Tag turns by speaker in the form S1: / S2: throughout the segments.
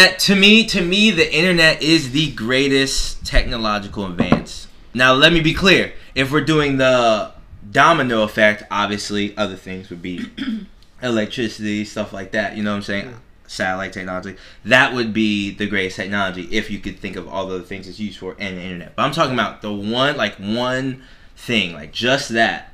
S1: That- to me, to me, the internet is the greatest technological advance. Now, let me be clear. If we're doing the domino effect, obviously, other things would be electricity, stuff like that. You know what I'm saying? Satellite technology. That would be the greatest technology if you could think of all the things it's used for and the internet. But I'm talking about the one, like one thing, like just that.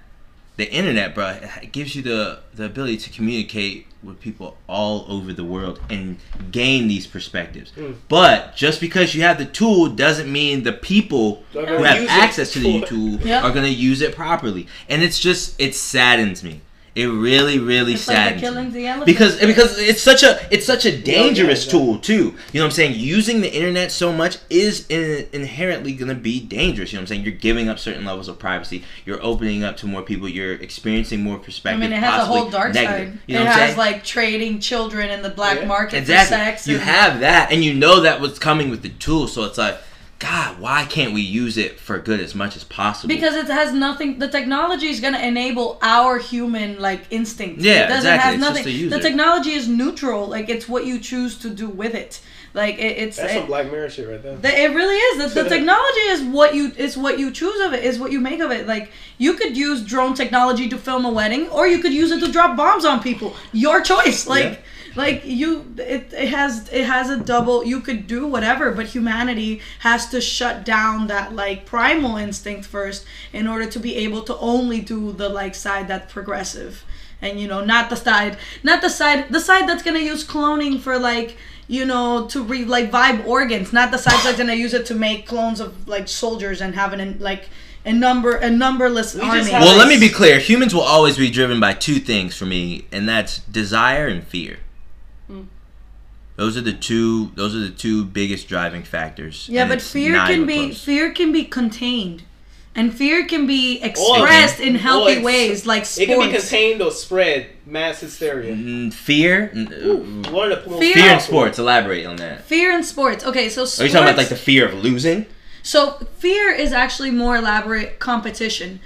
S1: The internet, bro, it gives you the the ability to communicate with people all over the world and gain these perspectives.
S2: Mm.
S1: But just because you have the tool doesn't mean the people who have
S2: use it
S1: access to the tool
S3: Yep.
S1: are gonna use it properly. And it's just it saddens me. It really, really
S3: It's like
S1: saddens
S3: the
S1: me
S3: the elephant.
S1: because because it's such a it's such a dangerous
S2: yeah.
S1: tool too. You know what I'm saying? Using the internet so much is in, inherently going to be dangerous. You know what I'm saying? You're giving up certain levels of privacy. You're opening up to more people. You're experiencing more perspective.
S3: I
S1: perspective.
S3: mean, it has a whole dark
S1: negative.
S3: side.
S1: You know
S3: it
S1: what I'm
S3: has
S1: saying?
S3: like trading children in the black
S2: Yeah.
S3: market
S1: exactly.
S3: for sex.
S1: You
S3: and-
S1: have that, and you know that what's coming with the tool. So it's like, God, why can't we use it for good as much as possible?
S3: because it has nothing. The technology is gonna enable our human like instinct.
S1: Yeah,
S3: it doesn't
S1: exactly.
S3: have
S1: It's just
S3: nothing.
S1: the user.
S3: the technology is neutral. Like it's what you choose to do with it. Like it, it's
S2: That's
S3: it,
S2: some Black Mirror shit right there.
S3: the- it really is. The, the technology is what you is what you choose of it. Is what you make of it. Like you could use drone technology to film a wedding, or you could use it to drop bombs on people. Your choice. Like.
S2: Yeah.
S3: Like you, it, it has it has a double. You could do whatever, but humanity has to shut down that like primal instinct first in order to be able to only do the like side that's progressive, and you know not the side, not the side, the side that's gonna use cloning for like you know to re like vibe organs, not the side that's gonna use it to make clones of like soldiers and have an like a number a numberless
S2: We
S3: army.
S2: have-
S1: well, let me be clear. Humans will always be driven by two things for me, and that's desire and fear. Those are the two. Those are the two biggest driving factors.
S3: Yeah,
S1: and
S3: but fear can be
S1: close.
S3: fear can be contained, and fear can be expressed in healthy
S2: it's-
S3: ways, like sports.
S2: It can be contained or spread mass hysteria.
S1: Mm, fear. Mm,
S2: One of the most
S3: Fear-
S1: Fear in sports. Elaborate on that.
S3: fear in sports. Okay, so
S1: Are you talking about like the fear of losing?
S3: So fear is actually more elaborate competition.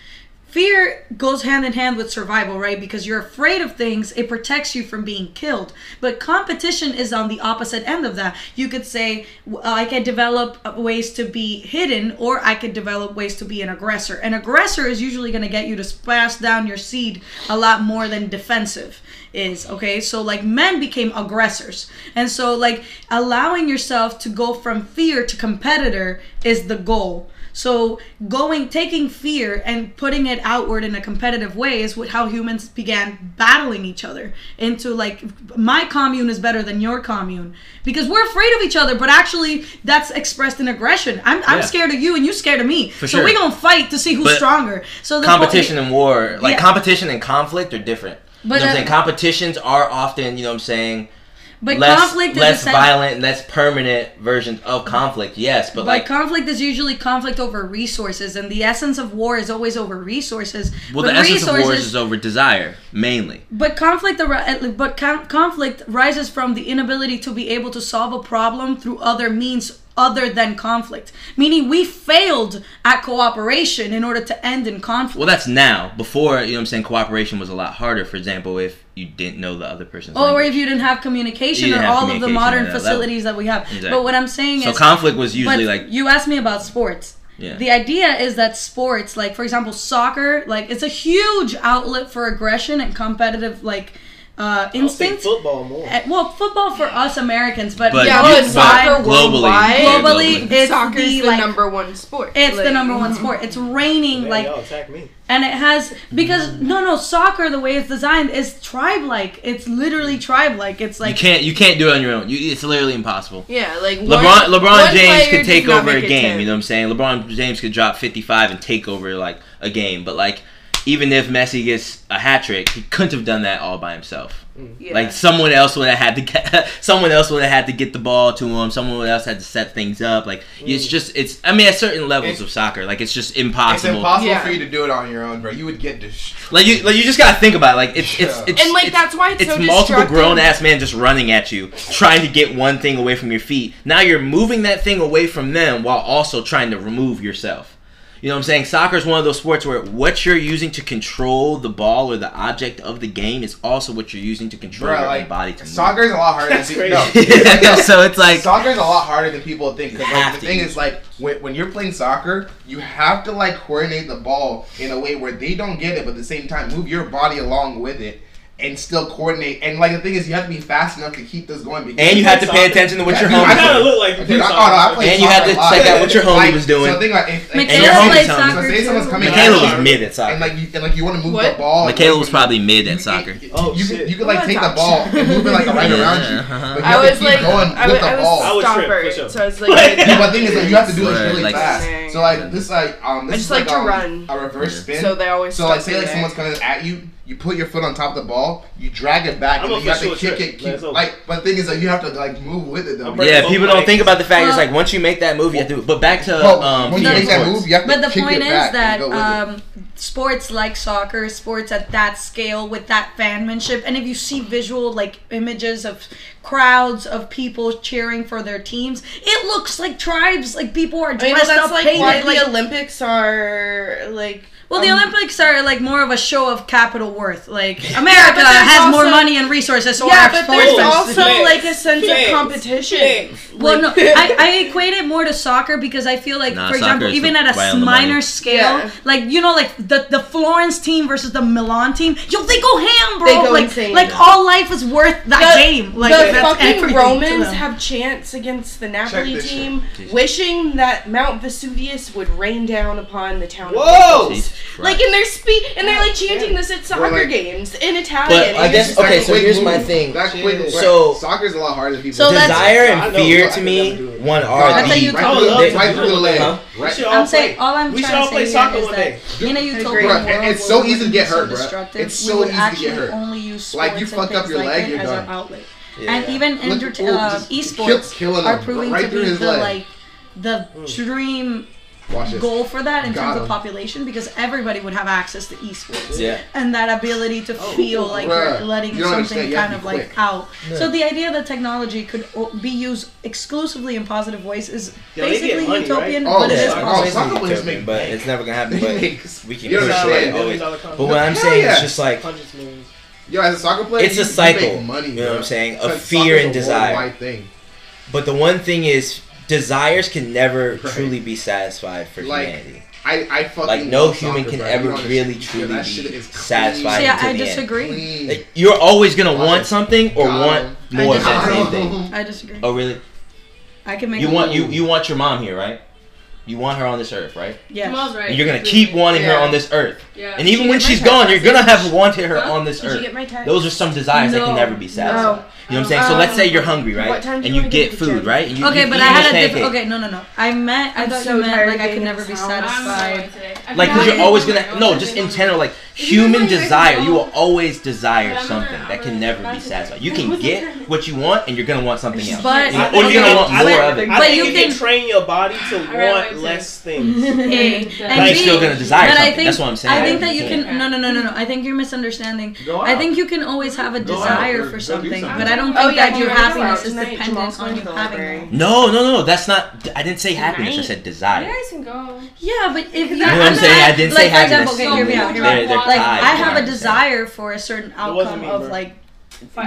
S3: Fear goes hand in hand with survival, right? Because you're afraid of things, it protects you from being killed. But competition is on the opposite end of that. You could say, I can develop ways to be hidden, or I could develop ways to be an aggressor. An aggressor is usually going to get you to pass down your seed a lot more than defensive is okay so like men became aggressors and so like allowing yourself to go from fear to competitor is the goal so going taking fear and putting it outward in a competitive way is what how humans began battling each other into like my commune is better than your commune because we're afraid of each other but actually that's expressed in aggression i'm, I'm
S1: Yeah.
S3: scared of you and you scared of me so
S1: sure.
S3: we're gonna fight to see who's
S1: But
S3: stronger so the po-
S1: competition and war, like
S3: Yeah.
S1: competition and conflict, are different.
S3: But,
S1: you know what I'm
S3: uh,
S1: saying? Competitions are often, you know what I'm saying,
S3: but
S1: less
S3: conflict is
S1: less violent, less permanent versions of conflict. Yes, but
S3: But
S1: like
S3: conflict is usually conflict over resources, and the essence of war is always over resources.
S1: well,
S3: but
S1: the essence of wars is over desire mainly.
S3: but conflict, but conflict rises from the inability to be able to solve a problem through other means other than conflict. Meaning, we failed at cooperation in order to end in conflict.
S1: Well, that's now. Before, you know what I'm saying, cooperation was a lot harder. For example, if you didn't know the other person's
S3: or
S1: language.
S3: if you didn't have communication or
S1: didn't have
S3: all of the modern
S1: at that level.
S3: facilities that we have.
S1: Exactly.
S3: But what I'm saying is
S1: so
S3: is,
S1: conflict was usually like
S3: you asked me about sports.
S1: Yeah.
S3: The idea is that sports, like for example, soccer, like it's a huge outlet for aggression and competitive like uh,
S2: I'll
S3: instinct.
S2: football more.
S3: Uh, Well, football for us Americans, but,
S1: But
S4: Yeah,
S1: you-
S4: but
S1: but
S4: soccer
S1: globally,
S4: worldwide,
S1: yeah,
S3: globally,
S1: globally.
S3: it's
S4: soccer's
S3: the,
S4: the,
S3: like,
S4: number one sport.
S3: it's the
S4: Like,
S3: number one sport. It's raining
S2: Man,
S3: like
S2: y'all attack me.
S3: and it has because no no soccer the way it's designed is tribe like. It's literally tribe like. It's like you
S1: can't you can't do it on your own. You, it's literally impossible.
S4: Yeah, like
S1: LeBron
S4: one-
S1: LeBron
S4: one
S1: James could take over a game.
S4: 10.
S1: You know what I'm saying? LeBron James could drop 55 and take over like a game. But like, even if Messi gets a hat trick, he couldn't have done that all by himself. Mm.
S4: Yeah.
S1: Like someone else would have had to get, someone else would have had to get the ball to him. Someone else had to set things up. Like it's mm. just it's. I mean, at certain levels
S5: It's-
S1: of soccer, like it's just impossible.
S5: It's
S1: impossible.
S5: impossible
S4: Yeah.
S5: for you to do it on your own, bro. You would get destroyed.
S1: Like you, like you just gotta think about it. Like it's it's
S5: Yeah.
S1: it's
S4: and like
S1: it's,
S4: that's why it's,
S1: it's
S4: so
S1: multiple grown ass men just running at you, trying to get one thing away from your feet. Now you're moving that thing away from them while also trying to remove yourself. You know what I'm saying? Soccer is one of those sports where what you're using to control the ball or the object of the game is also what you're using to control
S5: Bro,
S1: your
S5: like,
S1: body. To
S5: soccer is a lot harder.
S2: That's
S5: than people,
S2: crazy.
S5: No.
S1: so it's like
S5: soccer is a lot harder than people think. Because like, the thing is, like when, when you're playing soccer, you have to like coordinate the ball in a way where they don't get it, but at the same time move your body along with it and still coordinate. And like the thing is, you have to be fast enough to keep this going.
S1: and you have to pay attention to what
S5: yeah,
S1: your
S5: homie.
S2: I kind of look like.
S5: Dude, I, oh, no, I
S1: and you have to check out what your homie
S5: like,
S1: was doing.
S5: So think like, if, like,
S1: and your
S3: homie's.
S5: So say coming.
S1: Michaela was mid at soccer.
S5: And like you, and like you want to move
S4: what?
S5: the ball.
S1: Michaela was probably mid at soccer.
S5: You,
S2: oh
S5: you,
S2: shit!
S5: You could like take the ball and move it like right around you.
S1: Uh-huh.
S4: I was like
S5: going with the ball.
S2: I
S4: was stopper, so I like.
S5: my thing is, like you have to do
S1: it
S5: really fast. So like this like um this is
S4: like
S5: um, a reverse spin.
S4: So they always
S5: so like say like someone's coming at you you put your foot on top of the ball, you drag it back,
S2: I'm
S5: and you have to kick it. Keep, like, but the thing is that like, you have to like move with it. Though.
S1: Yeah, people don't
S2: legs.
S1: think about the fact it's like once you make that move, you have to. But back to
S5: well,
S1: um,
S5: when you make that move, you have to.
S3: But the point is that um, sports like soccer, sports at that scale with that fanmanship, and if you see visual like images of crowds of people cheering for their teams. It looks like tribes, like people are dressed
S4: I mean, that's
S3: up.
S4: Like why
S3: like,
S4: the Olympics are like
S3: well, the
S4: um,
S3: Olympics are like more of a show of capital worth. Like America
S4: yeah,
S3: has
S4: also, more
S3: money and resources, so
S4: yeah, but there's also like a sense of competition.
S3: Well, no, I, I, equate it more to soccer because I feel like,
S1: nah,
S3: for example, even at a minor scale,
S4: yeah.
S3: like you know, like the the Florence team versus the Milan team, yo, they go ham, bro.
S4: They go
S3: like,
S4: insane.
S3: like all life is worth that
S4: the,
S3: game. Like
S4: the fucking Romans have chance against the Napoli team, wishing that Mount Vesuvius would rain down upon the town.
S2: Whoa.
S4: Like in their speech, and they're like chanting this at soccer
S5: like,
S4: games in Italian.
S1: But I guess okay. So here's my thing.
S5: So
S1: so
S5: soccer's a lot harder than people.
S3: So
S1: desire and fear to me, one are the. That's
S2: you
S5: right
S2: through
S3: I'm saying all I'm trying to say is that
S4: you
S3: know
S4: you
S3: told
S5: it's so easy to get hurt,
S3: bro.
S5: It's so easy to get hurt.
S3: Only use
S5: like you fucked up your leg, you're done.
S1: Yeah.
S3: and even
S5: Look,
S3: sports
S5: oh,
S3: uh, esports
S5: kill,
S3: are proving
S5: right
S3: to be the like the
S5: mm. dream
S3: goal for that in
S5: Got
S3: terms of population because everybody would have access to esports.
S1: Yeah.
S3: And that ability to oh, feel like
S5: right.
S3: you're letting
S5: you
S3: something
S5: you
S3: kind of
S5: quick.
S3: like out. Yeah. So the idea that technology could be used exclusively in positive ways is basically
S2: money,
S3: utopian,
S2: right?
S5: oh,
S3: but
S5: yeah.
S3: it is
S5: oh, oh,
S1: utopian,
S5: make,
S1: but it's never gonna happen. But we can push it always. But what I'm saying is just like.
S5: Yo, as a soccer player,
S1: it's a cycle.
S5: money,
S1: you know what I'm saying?
S5: A
S1: fear and desire. But the one thing is desires can never
S5: right.
S1: truly be satisfied for
S5: like,
S1: humanity.
S5: I, I fucking
S1: like no human
S5: soccer,
S1: can ever really truly
S5: yeah,
S1: be satisfied.
S3: Yeah, I disagree.
S1: Like, you're always gonna want something or
S5: God.
S1: want more of that same thing.
S3: I disagree.
S1: Oh really?
S3: I can make
S1: you want you you want your mom here, right? You want her on this earth, right?
S3: Yeah,
S6: mom's right.
S1: And you're gonna keep wanting
S4: yeah.
S1: her on this earth.
S6: Yeah.
S1: And even when she's gone, you're gonna have wanted her
S6: huh?
S1: on this
S4: Did
S1: earth. Those are some desires no. that can never be satisfied.
S4: No.
S1: You know what I'm saying? Um, so let's say you're hungry, right? and
S4: you,
S1: you get food, right? And you,
S3: okay,
S1: you,
S3: but I had a diff- okay. No, no, no. I meant I
S4: I
S3: thought
S4: so
S3: you meant like I could never be satisfied.
S1: Like
S6: because
S1: you're always gonna no, just in general, like human desire. You will always desire something that can never be satisfied. You can get what you want, and you're gonna want something else.
S3: But
S1: you or you're gonna want more of it.
S3: But you
S2: can train your body to want less things.
S6: But
S1: you're still gonna desire something. That's what I'm saying.
S3: I think that you can. No, no, no, no, no. I think you're misunderstanding. I think you can always have a desire for something, but I don't
S4: oh,
S3: think oh,
S4: yeah,
S3: that your happiness is dependent on you having it.
S1: No, no, no, that's not. I didn't say happiness. I said desire.
S6: You guys can go.
S3: Yeah, but if you
S1: know what I'm saying, I didn't
S3: like,
S1: say
S3: happiness. Example, okay,
S6: so
S3: you're,
S6: you're,
S3: Like I have a desire for a certain outcome of like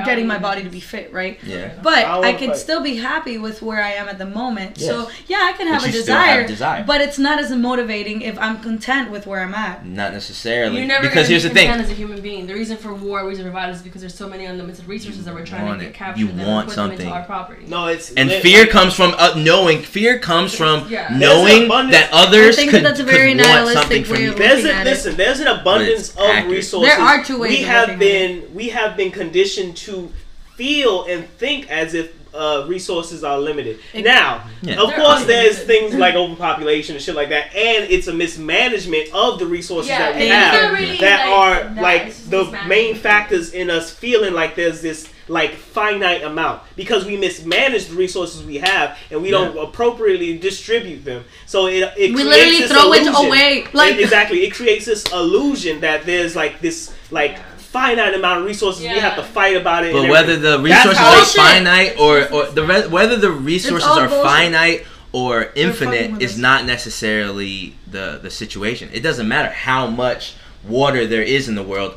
S3: getting my body to be fit, right?
S1: Yeah.
S3: But
S2: I,
S3: I can still be happy with where I am at the moment.
S1: Yes.
S3: So yeah, I can have a
S1: desire, have
S3: desire, but it's not as motivating if I'm content with where I'm at.
S1: Not necessarily.
S6: You're never
S1: because here's
S6: be
S1: the thing:
S6: as a human being, the reason for war, reason for violence, is because there's so many unlimited resources you that we're trying to get captured.
S1: You
S6: them
S1: want
S6: something. Them into our property.
S2: No, it's
S1: and
S2: lit.
S1: fear comes from uh, knowing. Fear comes from
S6: yeah.
S1: knowing that others
S3: I
S1: could,
S3: that's a very
S1: could
S3: want
S1: something from you.
S2: There's listen, there's an abundance of resources.
S3: There are two ways.
S2: We have been we have been conditioned conditioned to feel and think as if uh, resources are limited.
S3: It,
S2: now,
S1: yeah.
S2: of course, there's things like overpopulation and shit like that, and it's a mismanagement of the resources
S6: yeah,
S2: that we have
S6: really
S2: that
S6: like,
S2: are like the main factors in us feeling like there's this like finite amount because we mismanage the resources we have and we yeah. don't appropriately distribute them. So it, it
S3: we literally throw
S2: illusion. it away.
S3: Like it,
S2: exactly, it creates this illusion that there's like this like finite amount of resources we have to fight about it.
S1: But whether the resources are finite or, or the re- whether the resources are
S3: bullshit.
S1: finite or infinite is not necessarily the the situation. It doesn't matter how much water there is in the world.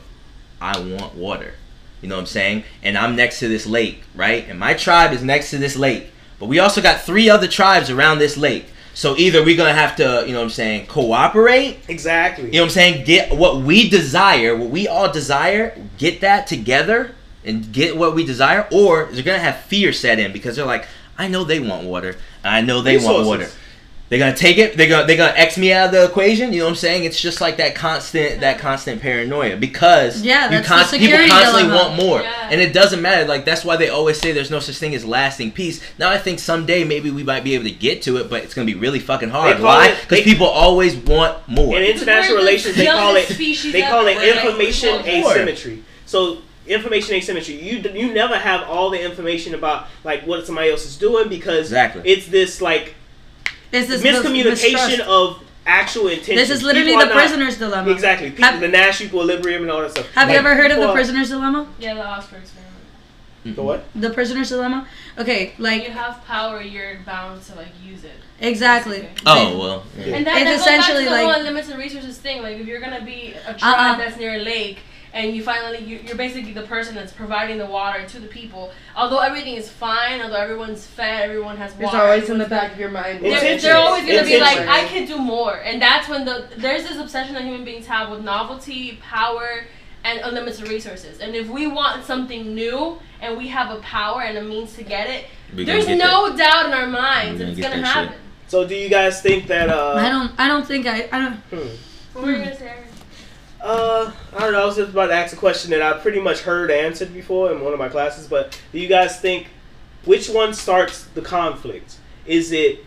S1: I want water. You know what I'm saying? And I'm next to this lake, right? And my tribe is next to this lake. But we also got three other tribes around this lake. So either we're gonna have to, you know what I'm saying, cooperate
S2: Exactly.
S1: you know what I'm saying? Get what we desire, what we all desire, get that together and get what we desire, or they're gonna have fear set in because they're like, I know they want water, I know they want water. They're gonna take it. They're gonna they're gonna X me out of the equation. You know what I'm saying? It's just like that constant that constant paranoia because
S3: Yeah,
S1: you
S3: that's the
S1: const- people constantly
S3: dilemma.
S1: want more,
S6: Yeah.
S1: and it doesn't matter. Like that's why they always say there's no such thing as lasting peace. Now I think someday maybe we might be able to get to it, but it's gonna be really fucking hard. Why? Because people always want more.
S2: In international relations, they call it they call it
S6: ever. We're like,
S2: information asymmetry. So information asymmetry. You you never have all the information about like what somebody else is doing because
S1: Exactly.
S2: it's this like
S3: Is this
S2: miscommunication
S3: mistrust.
S2: of actual intention.
S3: This is literally
S2: People
S3: the
S2: are not-
S3: prisoner's dilemma.
S2: Exactly. People,
S3: Have-
S2: the Nash equilibrium and all that stuff.
S3: Have you ever heard of the
S2: people are-
S3: prisoner's dilemma?
S6: Yeah, the Oxford experiment. Mm-hmm.
S2: The what?
S3: The prisoner's dilemma. Okay, like you
S6: have power, you're bound to like use it.
S3: exactly.
S1: oh well. yeah.
S6: And that,
S3: It's
S6: that goes
S3: essentially
S6: back to the whole
S3: like-
S6: unlimited resources thing. Like if you're gonna be a uh-uh. tribe
S3: Uh-uh.
S6: that's near a lake and you finally you, you're basically the person that's providing the water to the people. Although everything is fine, although everyone's fed, everyone has
S4: There's
S6: water.
S4: always in the back of your mind.
S6: They're, they're always gonna be like, I can do more, and that's when the there's this obsession that human beings have with novelty, power, and unlimited resources. And if we want something new and we have a power and a means to get it,
S1: We
S6: there's
S1: get
S6: no doubt in our minds that it's
S1: gonna
S6: gonna
S1: that
S6: happen.
S2: So do you guys think that uh
S3: I don't. I don't think I. I don't.
S2: hmm.
S6: What were you gonna say? Aaron?
S2: Uh, I don't know. I was just about to ask a question that I pretty much heard answered before in one of my classes. But do you guys think which one starts the conflict? Is it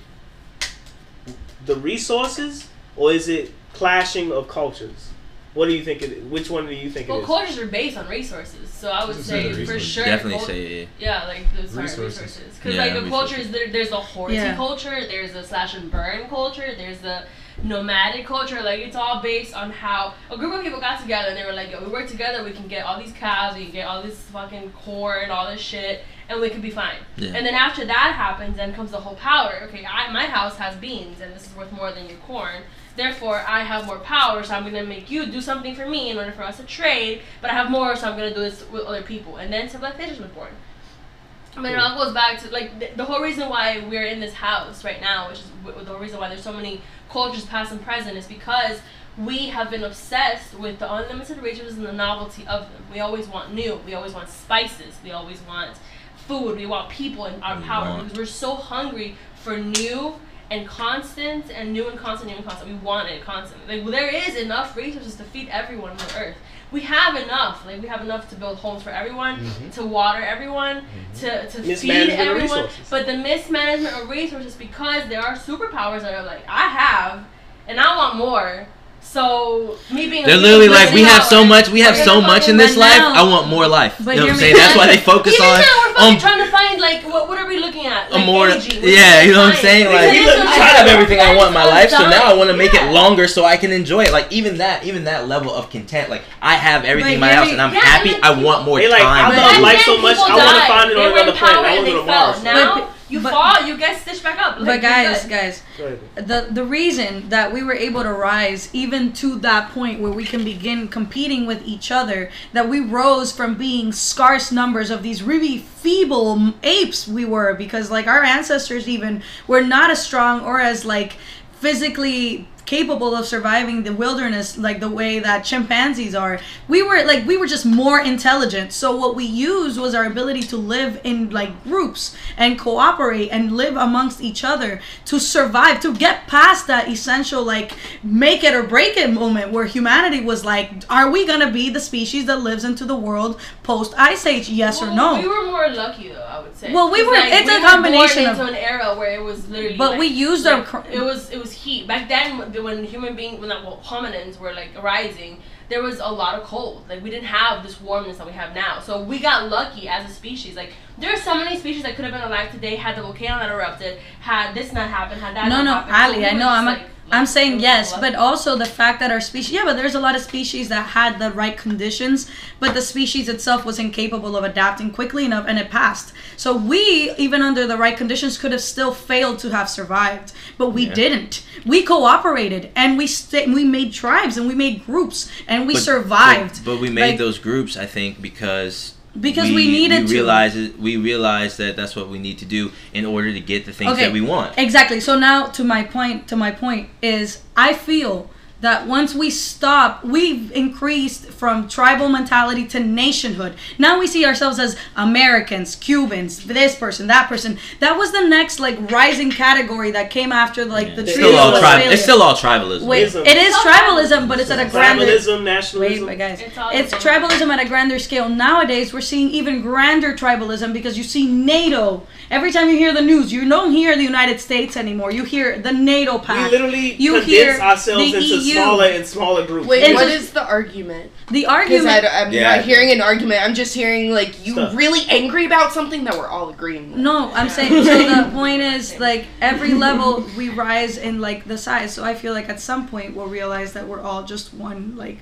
S2: the resources or is it clashing of cultures? What do you think? It, which one do you think
S6: Well,
S2: it is?
S6: cultures are based on resources, so I would
S7: Just
S6: say
S7: say
S6: for
S7: resources.
S6: sure.
S1: Definitely
S6: cul-
S1: say yeah.
S6: Yeah, like the sorry,
S7: Resources.
S6: resources. Because
S1: Yeah,
S6: like the culture
S1: resources.
S6: is there, there's a horty
S3: Yeah.
S6: culture, there's a slash and burn culture, there's the nomadic culture. Like it's all based on how a group of people got together and they were like, "Yo, we work together. We can get all these cows, we can get all this fucking corn, all this shit, and we can be fine."
S1: Yeah.
S6: And then after that happens, then comes the whole power. Okay, I, my house has beans, and this is worth more than your corn. Therefore, I have more power, so I'm gonna make you do something for me in order for us to trade. But I have more, so I'm gonna do this with other people. And then civilization was born. But it all goes back to like the, the whole reason why we're in this house right now, which is w- the whole reason why there's so many cultures past and present, is because we have been obsessed with the unlimited resources and the novelty of them. We always want new. We always want spices. We always want food. We want people and our
S1: We
S6: power
S1: want-
S6: because we're so hungry for new and constant and new and constant, new and constant. We want it constantly. Like there is enough resources to feed everyone on the earth. We have enough. Like we have enough to build homes for everyone, to water everyone, to, to feed everyone. But the mismanagement of resources because there are superpowers that are like, I have and I want more. So me being a
S1: They're
S6: human
S1: literally
S6: being
S1: like, we have so
S6: power,
S1: much, we have so much in this life.
S3: now-
S1: I want more life.
S3: but
S1: you know what I'm saying? That's why they focus
S6: Even
S1: on
S6: now we're fucking
S1: um,
S6: trying to find like what, what are we looking at?
S1: a more.
S6: energy.
S1: Yeah, you know what I'm saying? Like,
S6: it is
S2: look,
S6: so
S2: I
S1: I have
S6: different.
S1: everything I want in my life, so now I want to make it longer so I can enjoy it. Like even that, even that level of content. Like I have everything in my house and I'm
S6: Yeah,
S1: happy.
S6: and
S1: I want more
S2: They like, I
S1: time.
S3: But
S2: love life so much. I want to find it on another planet. I want to go to Mars.
S6: Now
S3: But-
S6: you
S3: but-
S6: fall, you get stitched back up. Like,
S3: But guys, guys, the the reason that we were able to rise even to that point where we can begin competing with each other that we rose from being scarce numbers of these really feeble apes we were because like our ancestors even were not as strong or as like physically capable of surviving the wilderness like the way that chimpanzees are we were like we were just more intelligent so what we used was our ability to live in like groups and cooperate and live amongst each other to survive to get past that essential like make it or break it moment where humanity was like are we gonna be the species that lives into the world post ice age yes or no
S6: We were more lucky though, I would say.
S3: Well, we were-
S6: Like,
S3: it's
S6: we
S3: a
S6: were
S3: combination
S6: born
S3: of-
S6: into an era where it was literally.
S3: But
S6: like-
S3: we used
S6: like,
S3: our cr-
S6: It was it was heat back then when- human beings when that well, hominins were like arising, there was a lot of cold. Like we didn't have this warmness that we have now. So we got lucky as a species. Like there are so many species that could have been alive today had the volcano not erupted, had this not happened, had that
S3: No,
S6: not
S3: no,
S6: happened. So
S3: Ali,
S6: we
S3: I know. I'm
S6: like,
S3: I'm saying yes, but also the fact that our species, yeah, but there's a lot of species that had the right conditions, but the species itself was incapable of adapting quickly enough and it passed. So we, even under the right conditions, could have still failed to have survived, but we
S1: Yeah.
S3: didn't. We cooperated and we sta we made tribes and we made groups and we
S1: But-
S3: survived.
S1: But, but we made
S3: Like,
S1: those groups, I think, because
S3: Because we needed
S1: we
S3: to.
S1: realize it, we realized that that's what we need to do in order to get the things
S3: Okay.
S1: that we want.
S3: Exactly. So now to my point, to my point is I feel that once we stop, we've increased from tribal mentality to nationhood. Now we see ourselves as Americans, Cubans, this person, that person. That was the next like rising category that came after like the
S1: It's
S3: trio
S1: still all
S3: of
S1: tri- It's still all tribalism.
S3: Wait,
S2: Ism.
S3: it is
S6: It's all
S3: tribalism, but it's at a grander.
S2: Tribalism,
S3: Wait,
S2: nationalism.
S3: but guys,
S6: It's
S3: it's tribalism at a grander scale. Nowadays, we're seeing even grander tribalism because you see NATO. Every time you hear the news, you don't hear the United States anymore. You hear the NATO
S2: we literally
S3: You
S2: condense
S3: hear
S2: ourselves
S3: the
S2: into
S3: EU.
S2: Smaller and smaller groups.
S4: Wait,
S3: It's
S4: what
S3: a-
S4: is the argument?
S3: the
S4: Because
S3: argument.
S4: I'm
S1: Yeah.
S4: not hearing an argument. I'm just hearing like you
S2: Stuff.
S4: really angry about something that we're all agreeing. With.
S3: No, I'm saying so. The point is like every level we rise in like the size. So I feel like at some point we'll realize that we're all just one like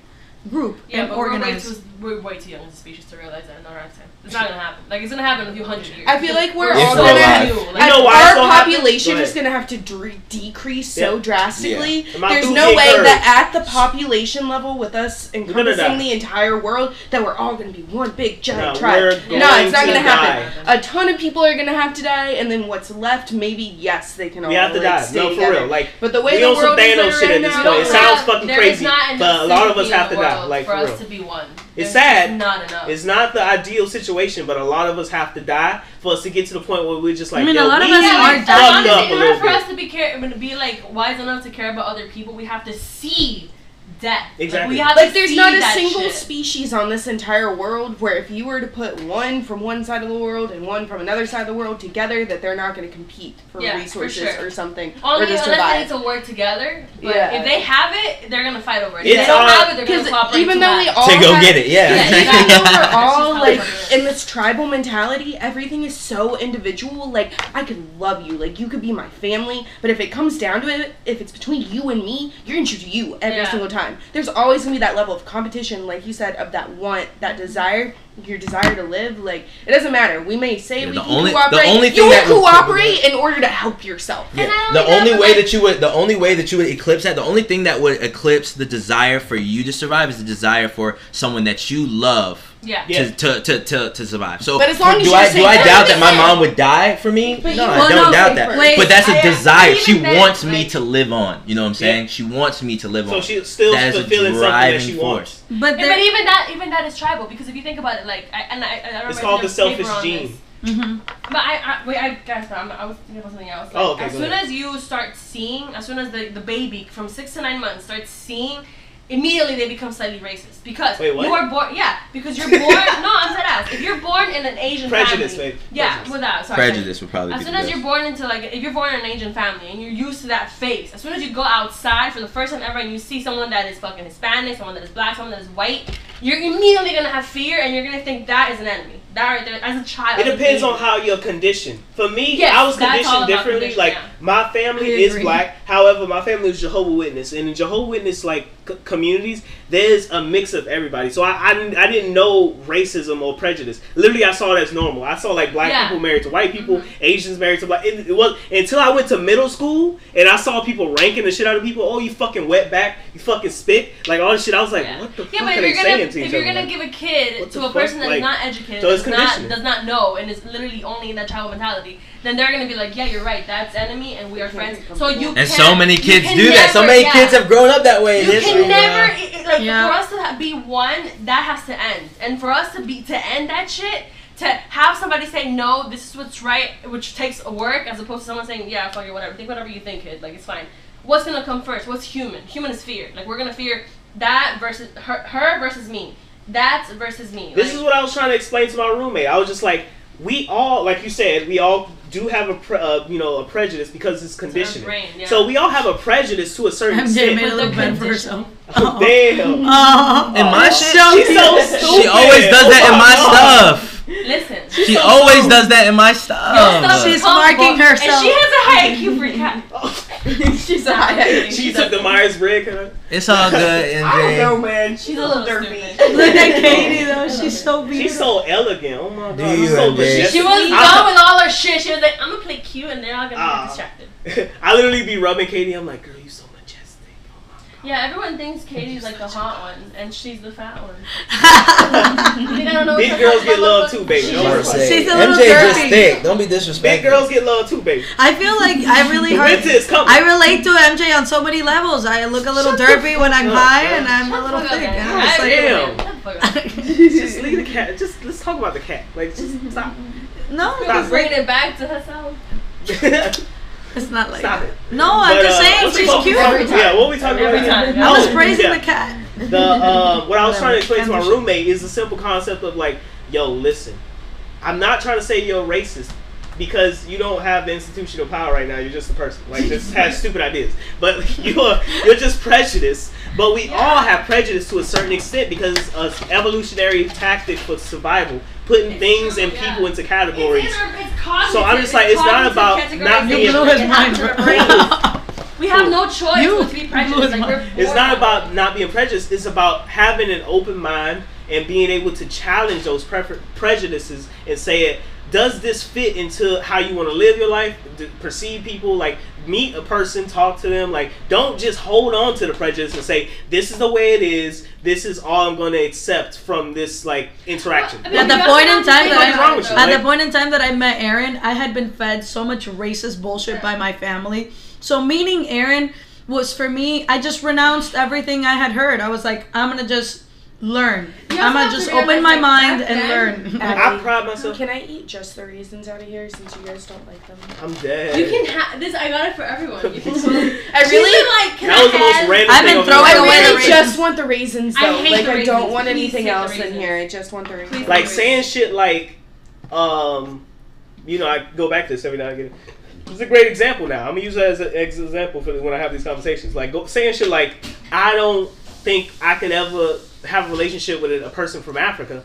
S3: group
S6: Yeah,
S3: and
S6: but we're way,
S3: organized.
S6: too, we're way too young as a species to realize that in our lifetime. It's not gonna happen. Like it's gonna happen in a few hundred years.
S4: I feel like we're all
S1: we're
S4: gonna.
S1: alive.
S2: You know why
S4: our
S2: gonna
S4: population
S2: Go
S4: is gonna have to dre- decrease so
S2: Yeah.
S4: drastically.
S2: And my
S4: There's no way
S2: curved.
S4: that at the population level with us
S2: gonna
S4: encompassing
S2: die.
S4: the entire world that we're all gonna be one big giant
S2: No,
S4: tribe. No, it's not
S2: to
S4: gonna happen. A ton of people are gonna have to die, and then what's left, maybe yes, they can all
S2: We have to
S4: like,
S2: die.
S4: stay
S2: No, for
S4: together.
S2: real. Like
S4: But the way
S2: we
S4: the
S2: on some
S4: world is
S2: Thanos
S4: there
S2: shit
S4: right
S2: at this
S4: now,
S2: point. It sounds fucking crazy, but a lot of us have to die. Like
S6: for
S2: for
S6: us to be one.
S2: It's
S6: There's
S2: sad.
S6: Not enough.
S2: It's not the ideal situation, but a lot of us have to die for us to get to the point where we're just like,
S3: I mean,
S2: yo,
S3: a lot of
S2: we
S3: us
S6: yeah,
S3: are
S6: like,
S3: dying.
S6: honestly,
S2: up a
S6: in order
S2: little
S6: for us to be care, to be like wise enough to care about other people, we have to see death.
S2: Exactly.
S6: Like, we have
S4: Like
S6: to
S4: there's
S6: see
S4: not a single
S6: shit.
S4: species on this entire world where if you were to put one from one side of the world and one from another side of the world together that they're not going to compete for
S6: Yeah, for
S4: resources
S6: sure.
S4: or something
S6: Only
S4: or to
S6: unless they need
S4: survive.
S6: to work together. But
S4: Yeah.
S6: if they have it, they're gonna fight over it.
S2: It's
S6: they don't
S2: hard-
S6: have it, they're gonna
S4: Because
S6: cooperate
S4: even though we
S6: that.
S4: all
S1: to go
S4: have-
S1: get it, yeah.
S6: Yeah,
S4: even though we're all like in this tribal mentality, everything is so individual. Like I could love you, like you could be my family, but if it comes down to it, if it's between you and me, you're gonna choose you every
S6: Yeah.
S4: single time. There's always gonna be that level of competition, like you said, of that want, that desire, your desire to live. Like it doesn't matter. We may say
S1: Yeah,
S4: we
S1: the
S4: can
S1: only- the
S4: cooperate.
S1: only thing
S4: will
S1: that would-
S4: cooperate in order to help yourself.
S1: Yeah. The
S6: only that,
S1: only
S6: but,
S1: way
S6: like-
S1: that you would, the only way that you would eclipse that, the only thing that would eclipse the desire for you to survive is the desire for someone that you love
S6: Yeah.
S2: Yeah.
S1: to, to, to, to, to survive. So,
S4: But as long as
S1: do I do I doubt that my mom would die for me?
S4: But
S1: no, I don't
S3: no,
S1: doubt that.
S3: wait.
S1: but that's a
S6: I- I
S1: desire. She
S6: in that,
S1: wants me to live on. You know what I'm saying?
S2: Yeah.
S1: She wants me to live
S2: So
S1: on.
S2: So she's still
S1: That is a
S2: fulfilling something that
S1: driving
S2: she
S1: force.
S2: wants.
S3: But
S6: Yeah,
S3: there,
S6: but even that, even that is tribal because if you think about it, like, I, and I, I don't
S2: It's called the selfish gene.
S6: this.
S3: Mhm.
S6: But I, I wait, I guess I'm, I was thinking about something else. Like,
S2: Oh, okay,
S6: As soon
S2: ahead.
S6: as you start seeing, as soon as the, the baby from six to nine months starts seeing, immediately they become slightly racist because
S2: Wait, what?
S6: you are born. Yeah, because you're born. no, I'm dead ass. If you're born in an Asian
S2: Prejudice,
S6: family,
S2: babe.
S6: yeah,
S2: Prejudice.
S6: without sorry,
S1: Prejudice would probably
S6: As
S1: be
S6: soon
S1: the
S6: as
S1: best.
S6: you're born into like, if you're born in an Asian family and you're used to that face, as soon as you go outside for the first time ever and you see someone that is fucking Hispanic, someone that is black, someone that is white, you're immediately gonna have fear and you're gonna think that is an enemy. That right there, as a child.
S2: It depends on how you're conditioned. For me,
S6: Yes,
S2: I was conditioned differently.
S6: condition,
S2: Like
S6: yeah.
S2: my family is black. However, my family is Jehovah Witness, and in Jehovah Witness like c- communities, there's a mix of everybody. So I, I didn't- I didn't know racism or prejudice. Literally, I saw it as normal. I saw like black
S6: Yeah. Mm-hmm.
S2: people married to white people, Asians married to black. It, it was until I went to middle school and I saw people ranking the shit out of people. Oh, you fucking wetback, you fucking spit, like all this shit. I was like,
S6: Yeah.
S2: what the
S6: Yeah,
S2: fuck
S6: but
S2: are
S6: if
S2: they
S6: you're gonna
S2: saying to
S6: if you're gonna give a kid to
S2: the
S6: a person that's
S2: Like,
S6: not educated,
S2: so it's
S6: does not does not know, and is literally only in that child mentality, then they're gonna be like, yeah, you're right, that's enemy, and we are friends. So you
S1: and
S6: can't-
S1: so many kids
S6: can
S1: do that. So many
S6: yeah.
S1: kids have grown up that way. in
S6: You
S1: history,
S6: can never
S1: yeah.
S6: it- it- like
S3: Yeah.
S6: for us to be one. That has to end, and for us to be to end that shit. To have somebody say no, this is what's right, which takes work, as opposed to someone saying, "Yeah, fuck it, whatever. Think whatever you think, kid. Like it's fine." What's gonna come first? What's human? Human is fear. Like we're gonna fear that versus her, her versus me. That's versus me.
S2: This
S6: Like,
S2: is what I was trying to explain to my roommate. I was just like, we all, like you said, we all do have a pre- uh, you know a prejudice because it's conditioning.
S6: brain, yeah.
S2: So we all have a prejudice to a certain
S3: MJ
S2: extent.
S3: made a
S6: But
S3: little
S6: the
S3: bed for
S6: condition-
S3: herself.
S2: Oh, damn.
S3: Oh,
S1: In my uh, shit,
S2: She's so stupid.
S1: she always does that
S2: Oh
S1: in
S2: my
S1: my
S2: God.
S1: stuff.
S6: Listen.
S1: She
S2: so
S1: always
S2: dumb.
S1: does that in my
S6: Your stuff
S1: stuff.
S3: She's marking herself.
S6: And she has a high IQ for cat. Oh.
S4: She's a high
S2: She took the Myers Briggs. huh?
S1: It's all good,
S4: I don't know, man.
S6: She's a little
S4: derpy.
S3: Look at Katie though. She's so beautiful.
S2: She's so elegant. Oh my god.
S1: Do you,
S2: so
S6: She was
S2: I-
S6: done with all her shit. She was like, I'm gonna play cute and they're all gonna
S2: Ah.
S6: get distracted.
S2: I literally be rubbing Katie. I'm like, girl, you so majestic.
S6: Yeah, everyone thinks Katie's like the hot one and she's the fat one. You think I don't know
S2: Big girls
S6: the-
S2: get love too, baby. Don't worry about it.
S3: She's a little
S1: MJ just
S3: derpy.
S1: thick. Don't be
S2: Big
S1: disrespectful.
S2: girls get love too, baby.
S3: I feel like I really
S2: The
S3: hard.
S2: winter is coming.
S3: I relate to MJ on so many levels. I look a little derpy when I'm
S2: up,
S3: high,
S2: man.
S3: and I'm
S6: Shut
S3: a little
S6: the
S3: thick.
S6: guys.
S3: And I'm just like,
S2: Damn.
S6: Shut the fuck up.
S2: just leave the cat. Just let's talk about the cat. Like, just stop.
S3: no,
S6: She's
S3: because
S6: bringing it back to herself.
S3: it's not like
S2: Stop
S3: that.
S2: it.
S3: No, I'm
S2: But,
S3: just
S2: uh,
S3: saying she's cute.
S6: Every time.
S2: Yeah, what we talking
S6: Every
S2: about?
S6: time.
S3: I was praising
S2: yeah.
S3: the cat.
S2: The um, what I was trying to explain to my roommate is the simple concept of like, yo, listen, I'm not trying to say you're racist because you don't have the institutional power right now. You're just a person like just has stupid ideas, but you're you're just prejudiced. But we all have prejudice to a certain extent because it's an evolutionary tactic for survival, putting
S6: It's
S2: things
S6: true,
S2: and
S6: yeah.
S2: people into categories.
S6: It's, our, it's.
S2: So I'm just like, it's not about not being-
S3: You blew his mind,
S6: happens
S3: bro.
S6: in our brain. We have no choice
S3: You
S6: but to be prejudiced. Like,
S2: It's not about not being prejudiced. It's about having an open mind and being able to challenge those prefer- prejudices and say it. Does this fit into how you want to live your life? D- perceive people like meet a person, talk to them. Like don't just hold on to the prejudice and say this is the way it is. This is all I'm going to accept from this like interaction.
S6: Well, I
S3: At the point in time that
S2: What's
S6: about
S2: wrong
S6: it,
S2: with you?
S3: At
S2: Like-
S3: the point in time that I met Aaron, I had been fed so much racist bullshit by my family. So meeting Aaron was for me. I just renounced everything I had heard. I was like, I'm gonna just learn.
S6: You
S3: I'm gonna just
S6: realize,
S3: open my
S6: like,
S3: mind
S6: back
S3: and
S6: then-
S3: learn.
S2: I pride myself.
S4: Can I eat just the raisins out of here since you guys don't like them?
S2: I'm dead.
S6: You can have this. I got it for everyone. You can.
S4: I really,
S6: like, can
S2: that
S6: I
S2: was the most
S6: have-
S2: random
S3: I've been
S2: I've
S3: throwing
S2: ever
S4: I
S3: away
S2: heard.
S3: the
S4: really just want the raisins
S6: I
S4: though.
S6: hate
S4: like
S6: the
S4: I don't want
S6: Please
S4: anything else in here. I just want the raisins.
S6: Please.
S2: like saying shit like, um, you know, I go back to this every now and again. It's a great example now. I'm gonna use that as an example for when I have these conversations. Like go, saying shit like, I don't think I can ever have a relationship with a person from Africa.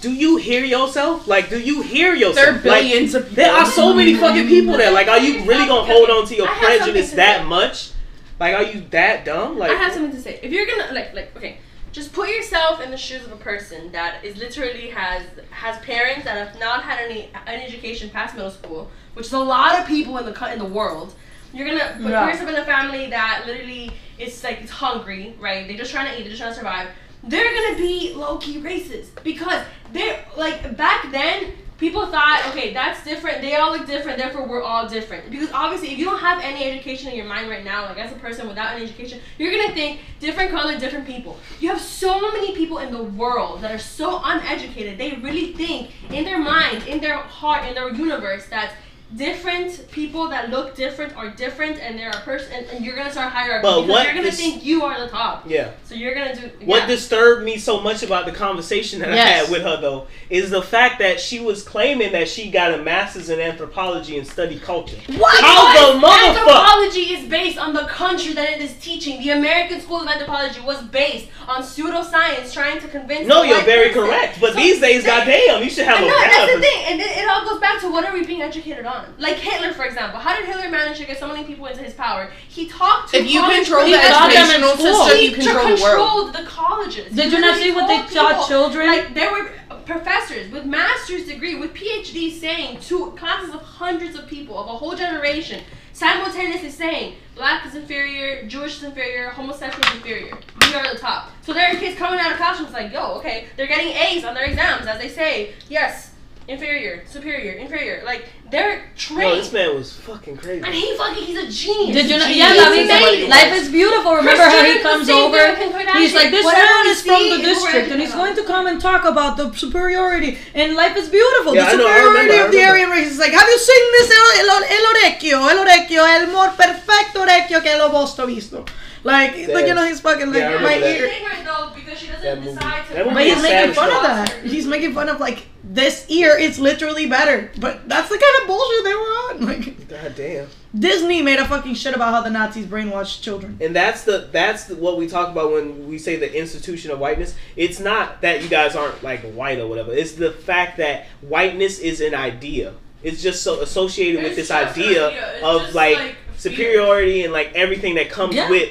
S2: Do you hear yourself? Like, do you hear yourself?
S4: There are
S2: Like,
S4: billions of people.
S2: there are so many fucking people there. Like, are you really gonna hold on to your
S6: I have something
S2: prejudice
S6: to
S2: that
S6: say.
S2: much? Like, are you that dumb? Like,
S6: I have something to say. If you're gonna like, like, okay, just put yourself in the shoes of a person that is literally has has parents that have not had any any education past middle school, which is a lot of people in the co- in the world. You're gonna put
S3: Yeah.
S6: yourself in a family that literally is like it's hungry, right? They're just trying to eat. They're just trying to survive. They're gonna be low key racist because they're like back then. People thought, okay, that's different. They all look different, therefore we're all different. Because obviously, if you don't have any education in your mind right now, like as a person without any education, you're gonna think different color, different people. You have so many people in the world that are so uneducated. They really think in their mind, in their heart, in their universe that different people that look different are different, and they're a person, and, and you're gonna start hierarchy
S2: But
S6: because
S2: what
S6: you're gonna
S2: dis-
S6: think you are the top.
S2: yeah.
S6: So you're gonna do
S2: What disturbed me so much about the conversation that I had with her though is the fact that she was claiming that she got a master's in anthropology and studied culture.
S3: What?
S2: How the motherfucker?
S6: Anthropology is based on the country that it is teaching. The American School of Anthropology was based on pseudoscience, trying to convince.
S2: No, you're very
S6: person.
S2: correct. But
S6: So
S2: these days,
S6: they-
S2: goddamn, you should have
S6: I
S2: a
S6: know, that's the thing, and it, it all goes back to what are we being educated on? Like Hitler, for example. How did Hitler manage to get so many people into his power? He talked to
S4: If you control the
S3: He taught them in
S4: educational system, you control the world.
S6: controlled the colleges.
S3: Did you not see what they taught children?
S6: Like there were professors with master's degree, with PhDs saying to classes of hundreds of people of a whole generation, simultaneously saying black is inferior, Jewish is inferior, homosexual is inferior. We are the top. So there are kids coming out of classrooms like, yo, okay, they're getting A's on their exams as they say, yes, inferior, superior, inferior. Like they're trained.
S2: Yo, this man was fucking crazy.
S6: and he fucking he's a genius.
S3: Did you know? Yeah,
S6: He's
S3: David said, life is beautiful. Remember
S6: Kris
S3: how he comes over?
S6: thing with Kim Kardashian.
S3: He's like, this
S6: Whatever
S3: man is from the
S6: is what we're
S3: district, and he's going to come and talk about the superiority. And life is beautiful.
S2: Yeah, I
S3: the
S2: know, I
S3: superiority
S2: remember,
S3: of the
S2: remember.
S3: Aryan race. It's like, have you seen this? El, el, el orecchio, el orecchio, el more perfecto orecchio que lo vostro visto. Like, look, you know, he's fucking like
S2: Yeah, I
S3: my
S2: that.
S3: ear.
S6: Though because she doesn't decide to.
S3: But he's making fun of that. He's making fun of like this ear is literally better. But that's the kind of bullshit they were on. Like
S2: God damn.
S3: Disney made a fucking shit about how the Nazis brainwashed children.
S2: And that's the that's the, what we talk about when we say the institution of whiteness. It's not that you guys aren't like white or whatever. It's the fact that whiteness is an idea. It's just so associated with this idea
S6: idea.
S2: Of like,
S6: like,
S2: superiority and like everything that comes
S3: Yeah.
S2: with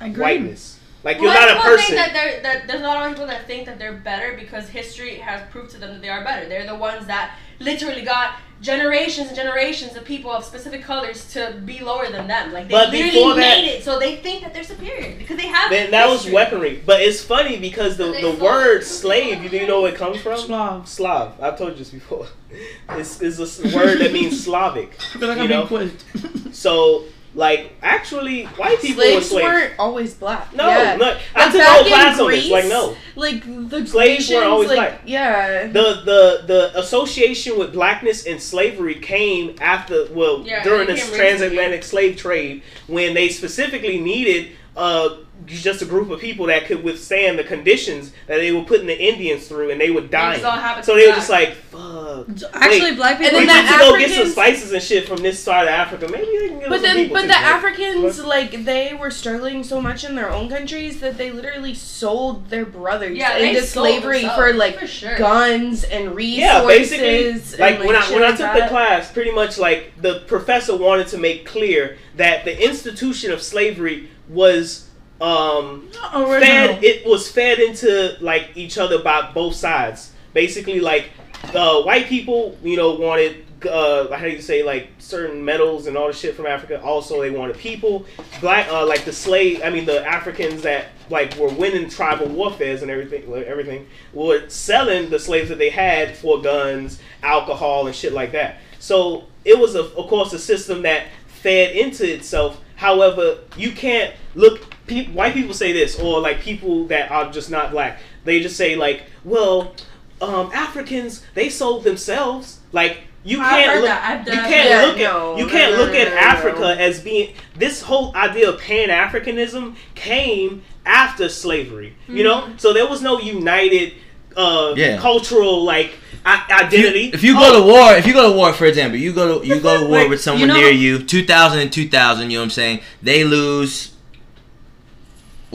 S3: I agree.
S2: whiteness. Like you're
S6: Well,
S2: not a person.
S6: Think that they're, that there's a lot of people that think that they're better because history has proved to them that they are better. They're the ones that literally got generations and generations of people of specific colors to be lower than them. Like they
S2: But
S6: literally
S2: before that-
S6: made it, so they think that they're superior because they have.
S2: Then that was weaponry. But it's funny because the, the word slave, you do you know where it comes from?
S3: Slav.
S2: Slav. I've told you this before. It's, it's a s- word that means Slavic.
S3: I feel like
S2: You
S3: I'm
S2: know?
S3: being quizzed.
S2: So, like, actually, white people were
S4: Slaves
S2: slaves.
S4: weren't always black.
S2: No,
S4: yeah.
S2: no. I
S4: Like
S2: took the
S4: back
S2: whole
S4: in
S2: class on this. Like, no.
S4: Like the
S2: Slaves were
S4: Grecians,
S2: always
S4: like,
S2: black.
S4: Yeah.
S2: The the the association with blackness and slavery came after well
S6: Yeah,
S2: during
S6: it
S2: this transatlantic slave trade when they specifically needed uh just a group of people that could withstand the conditions that they were putting the Indians through and they were dying.
S6: was all habitat
S2: So they were just like, fuck.
S3: Actually,
S2: Wait,
S3: black
S4: And
S3: people.
S2: we
S4: then
S2: need
S4: the
S2: to go get some spices and shit from this side of Africa. Maybe they can get
S4: But
S2: some
S4: then,
S2: people
S4: but
S2: too,
S4: the
S2: right?
S4: Africans, like, they were struggling so much in their own countries that they literally sold their brothers
S6: Yeah,
S4: into slavery for like
S6: for sure.
S4: guns and resources.
S2: Yeah, basically,
S4: and,
S2: like when I when I
S4: like
S2: took the class, pretty much like the professor wanted to make clear that the institution of slavery was um fed it was fed into like each other by both sides. Basically, like uh, white people, you know, wanted uh, how do you say like certain metals and all the shit from Africa. Also, they wanted people. Black, uh, like the slave. I mean, the Africans that like were winning tribal warfares and everything. Everything were selling the slaves that they had for guns, alcohol, and shit like that. So it was, a, of course, a system that fed into itself. However, you can't look. Pe- white people say this, or like people that are just not black. They just say like, well, um, Africans they sold themselves. Like you
S6: I've
S2: can't look.
S6: that.
S2: You can't
S4: Yeah,
S2: look
S4: no,
S2: at you can't
S4: no,
S2: look
S4: no,
S2: at
S4: no, no.
S2: Africa as being this whole idea of Pan Africanism came after slavery. You know,
S6: Mm-hmm.
S2: so there was no united uh,
S1: Yeah.
S2: cultural like i-
S1: If you,
S2: identity.
S1: if you go
S2: Oh,
S1: to war, if you go to war, for example, you go to you go to war
S2: Like,
S1: with someone
S3: you know-
S1: near you, 2000 and 2000, you know what I'm saying? They lose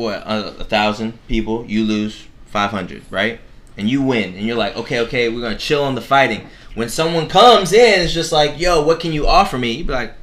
S1: what a, a thousand people, you lose 500, right? And you win, and you're like, okay, okay, we're gonna chill on the fighting. When someone comes in, it's just like, yo, what can you offer me? You'd be like,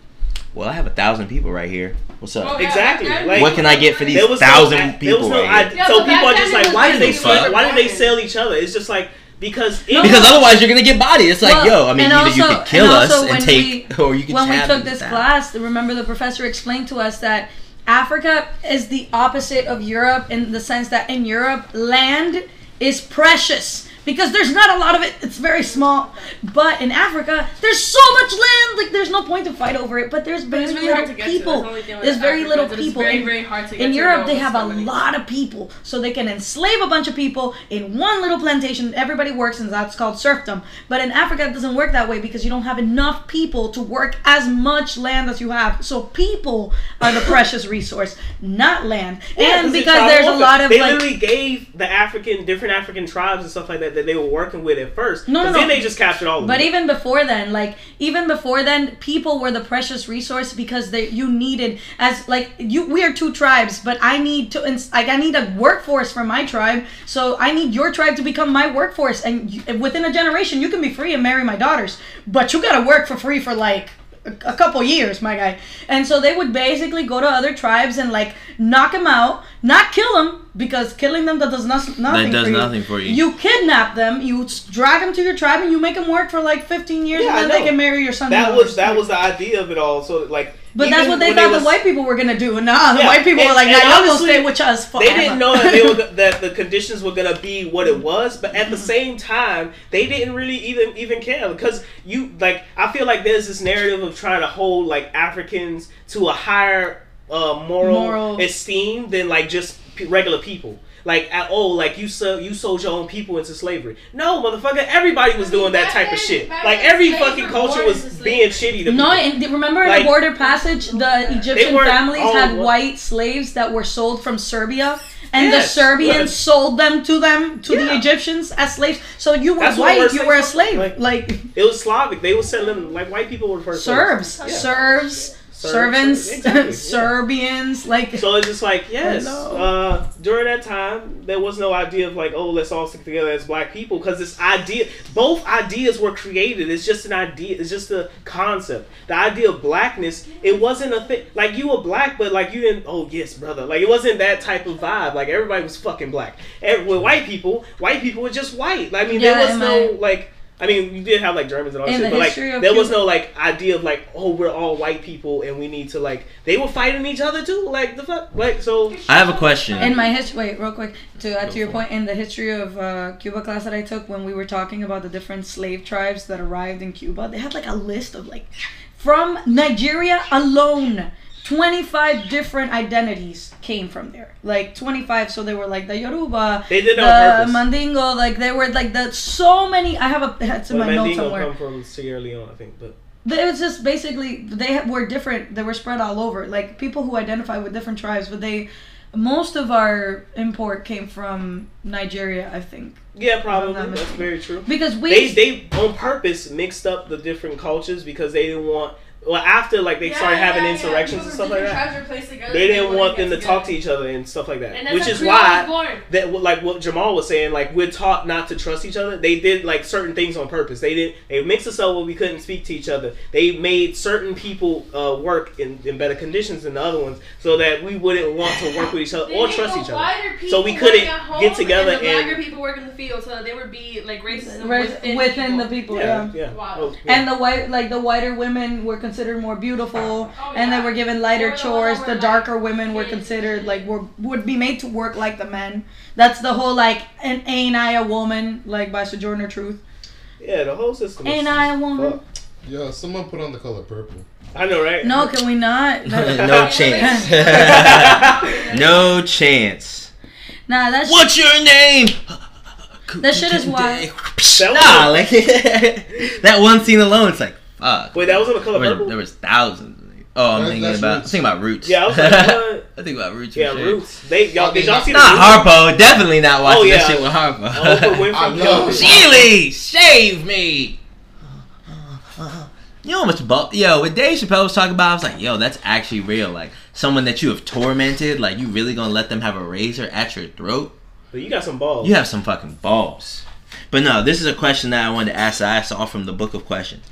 S1: well, I have a thousand people right here. What's up?
S6: Oh, yeah,
S2: Exactly, like-
S1: what can I get for these
S2: was
S1: thousand
S2: no,
S1: people
S2: was no
S1: right
S2: id-
S1: here?
S6: Yeah,
S2: so
S6: but
S2: people are just like, why did they
S6: different.
S2: sell? Why did they sell each other? It's just like because it
S1: Because
S2: was-
S1: otherwise, you're gonna get bodied. It's like,
S3: Well,
S1: yo, I mean,
S3: and
S1: either you
S3: also-
S1: could kill
S3: and
S1: us and
S3: when
S1: take, or you could
S3: when we took this
S1: down.
S3: class, remember the professor explained to us that Africa is the opposite of Europe in the sense that in Europe, land is precious because there's not a lot of it. It's very small. But in Africa, there's so much land. Like there's no point to fight over it. But there's
S6: But
S3: very
S6: it's really
S3: little people.
S6: That's the only thing
S3: There's very
S6: Africa,
S3: little
S6: is that it's
S3: people.
S6: very,
S3: In-
S6: very hard to get
S3: in
S6: to
S3: Europe, they have a
S6: so many.
S3: lot of people, so they can enslave a bunch of people in one little plantation. Everybody works, and that's called serfdom. But in Africa, it doesn't work that way because you don't have enough people to work as much land as you have. So people are the precious resource, not land.
S2: Yeah,
S3: and because there's a lot of like
S2: they
S3: like.
S2: literally gave the African different African tribes and stuff like that that they were working with at first.
S3: No, no, no.
S2: Then they just captured all of
S3: But even before then, like even before then, people were the precious resource because they you needed as like you we are two tribes, but I need to ins- like I need a workforce for my tribe, so I need your tribe to become my workforce, and you, within a generation you can be free and marry my daughters, but you gotta work for free for like a, a couple years, my guy. And so they would basically go to other tribes and like knock them out, not kill them because killing them that does not, nothing.
S1: does
S3: for you.
S1: nothing for you.
S3: You kidnap them, you drag them to your tribe, and you make them work for like 15 years,
S2: Yeah,
S3: and then they can marry your son.
S2: that was that was the idea of it all. So like,
S3: But that's what they thought
S2: was-
S3: the white people were gonna do. And nah, the
S2: Yeah,
S3: white people
S2: and-
S3: were like, "Nah, y'all gonna stay with us forever."
S2: They didn't know that they were that the conditions were gonna be what it was, but at the same time, they didn't really even even care because you like I feel like there's this narrative of trying to hold like Africans to a higher uh, moral,
S3: Moral.
S2: esteem than like just p- regular people. Like at, all, like you so you sold your own people into slavery. No, motherfucker, everybody was
S6: I mean,
S2: doing that type of shit. Like every fucking culture was being shitty to
S3: No,
S2: people.
S3: and remember in
S2: Like-
S3: the border passage, the Egyptian families
S2: all
S3: had
S2: what-
S3: white slaves that were sold from Serbia, and the Serbians
S2: yes.
S3: sold them to them to the Egyptians as slaves. So you were
S2: That's
S3: white,
S2: we're
S3: you were a slave,
S2: Like-
S3: like,
S2: It was Slavic. They were selling like white people were first.
S3: Serbs,
S2: Yeah.
S3: Serbs,
S2: Serbs,
S3: servants,
S2: exactly, yeah.
S3: Serbians, like.
S2: So it's just like yes,
S3: Hello.
S2: uh, during that time there was no idea of like oh let's all stick together as black people because this idea both ideas were created. It's just an idea. It's just a concept. The idea of blackness it wasn't a thing. Like you were black, but like you didn't. Oh yes, brother. Like it wasn't that type of vibe. Like everybody was fucking black. And with white people, white people were just white. Like, I mean
S3: Yeah,
S2: there was no
S3: my-
S2: like. I mean, you did have like Germans and all that shit, but like
S3: history of
S2: there was no like idea of like, oh, we're all white people and we need to like. They were fighting each other too, like the fuck, like so.
S1: I have a question.
S3: In my history, wait, real quick, to add to your
S1: Go
S3: point, in the history of uh, Cuba class that I took, when we were talking about the different slave tribes that arrived in Cuba, they had like a list of like, from Nigeria alone, 25 different identities came from there. Like 25, so they were like the Yoruba,
S2: They did
S3: the
S2: that on purpose.
S3: Mandingo, like they were like the so many. I have a it's in
S2: Well,
S3: my notes
S2: Mandingo
S3: somewhere.
S2: come from Sierra Leone, I think, but
S3: It was just basically they were different. They were spread all over. Like people who identify with different tribes, but they most of our import came from Nigeria, I think,
S2: yeah, probably that's very true.
S3: because we
S2: They they on purpose mixed up the different cultures because they didn't want. Well, after like they started having insurrections and stuff like that, they didn't want them to talk to each other and stuff like that.
S6: And that's
S2: Which is why that like what Jamal was saying, like we're taught not to trust each other. They did like certain things on purpose. They did they mixed us up where we couldn't speak to each other. They made certain people uh, work in, in better conditions than the other ones, so that we wouldn't want to work with each other or trust each other. So we couldn't
S6: work at home
S2: get together
S6: and the blacker people work in the field, so that they would be like racism
S3: Right,
S6: within,
S3: within the
S6: people.
S3: people,
S2: Yeah,
S3: yeah.
S2: yeah.
S6: Wow.
S2: Oh, yeah.
S3: And the white, like the whiter women, were considered more beautiful,
S6: Oh,
S3: and they were given lighter
S6: They the
S3: chores. The darker
S6: like,
S3: women were considered like were would be made to work like the men. That's the whole like, and ain't I a woman? Like by Sojourner Truth.
S2: yeah, the whole system. is
S3: Ain't I a woman?
S2: fucked.
S7: Yo, someone put on the color purple.
S2: I know, right?
S3: No, can we not?
S1: no chance. no chance.
S3: nah, that's
S1: What's your name?
S3: That shit is wild.
S2: That was
S1: Nah, like that one scene alone, it's like fuck.
S2: Wait, that was in the color
S1: there, was,
S2: purple.
S1: there was thousands. Oh, I'm
S7: That's-
S1: thinking
S7: that's
S1: about. I'm
S7: Roots.
S1: thinking about Roots.
S2: Yeah, I was like, what?
S1: I think about Roots.
S2: Yeah,
S1: for.
S2: Roots. They y'all did y'all see the
S1: Not
S2: Roots?
S1: Harpo. Definitely not watching
S2: Oh, yeah.
S1: that shit with Harpo.
S2: Oprah
S5: I
S2: Winfrey
S5: know.
S2: killed.
S1: Celie, save me. You know how much bu- Yo, what Dave Chappelle was talking about, I was like, yo, that's actually real. Like, someone that you have tormented, like, you really gonna let them have a razor at your throat?
S2: But you got some balls.
S1: You have some fucking balls. But no, this is a question that I wanted to ask that I saw from the book of questions.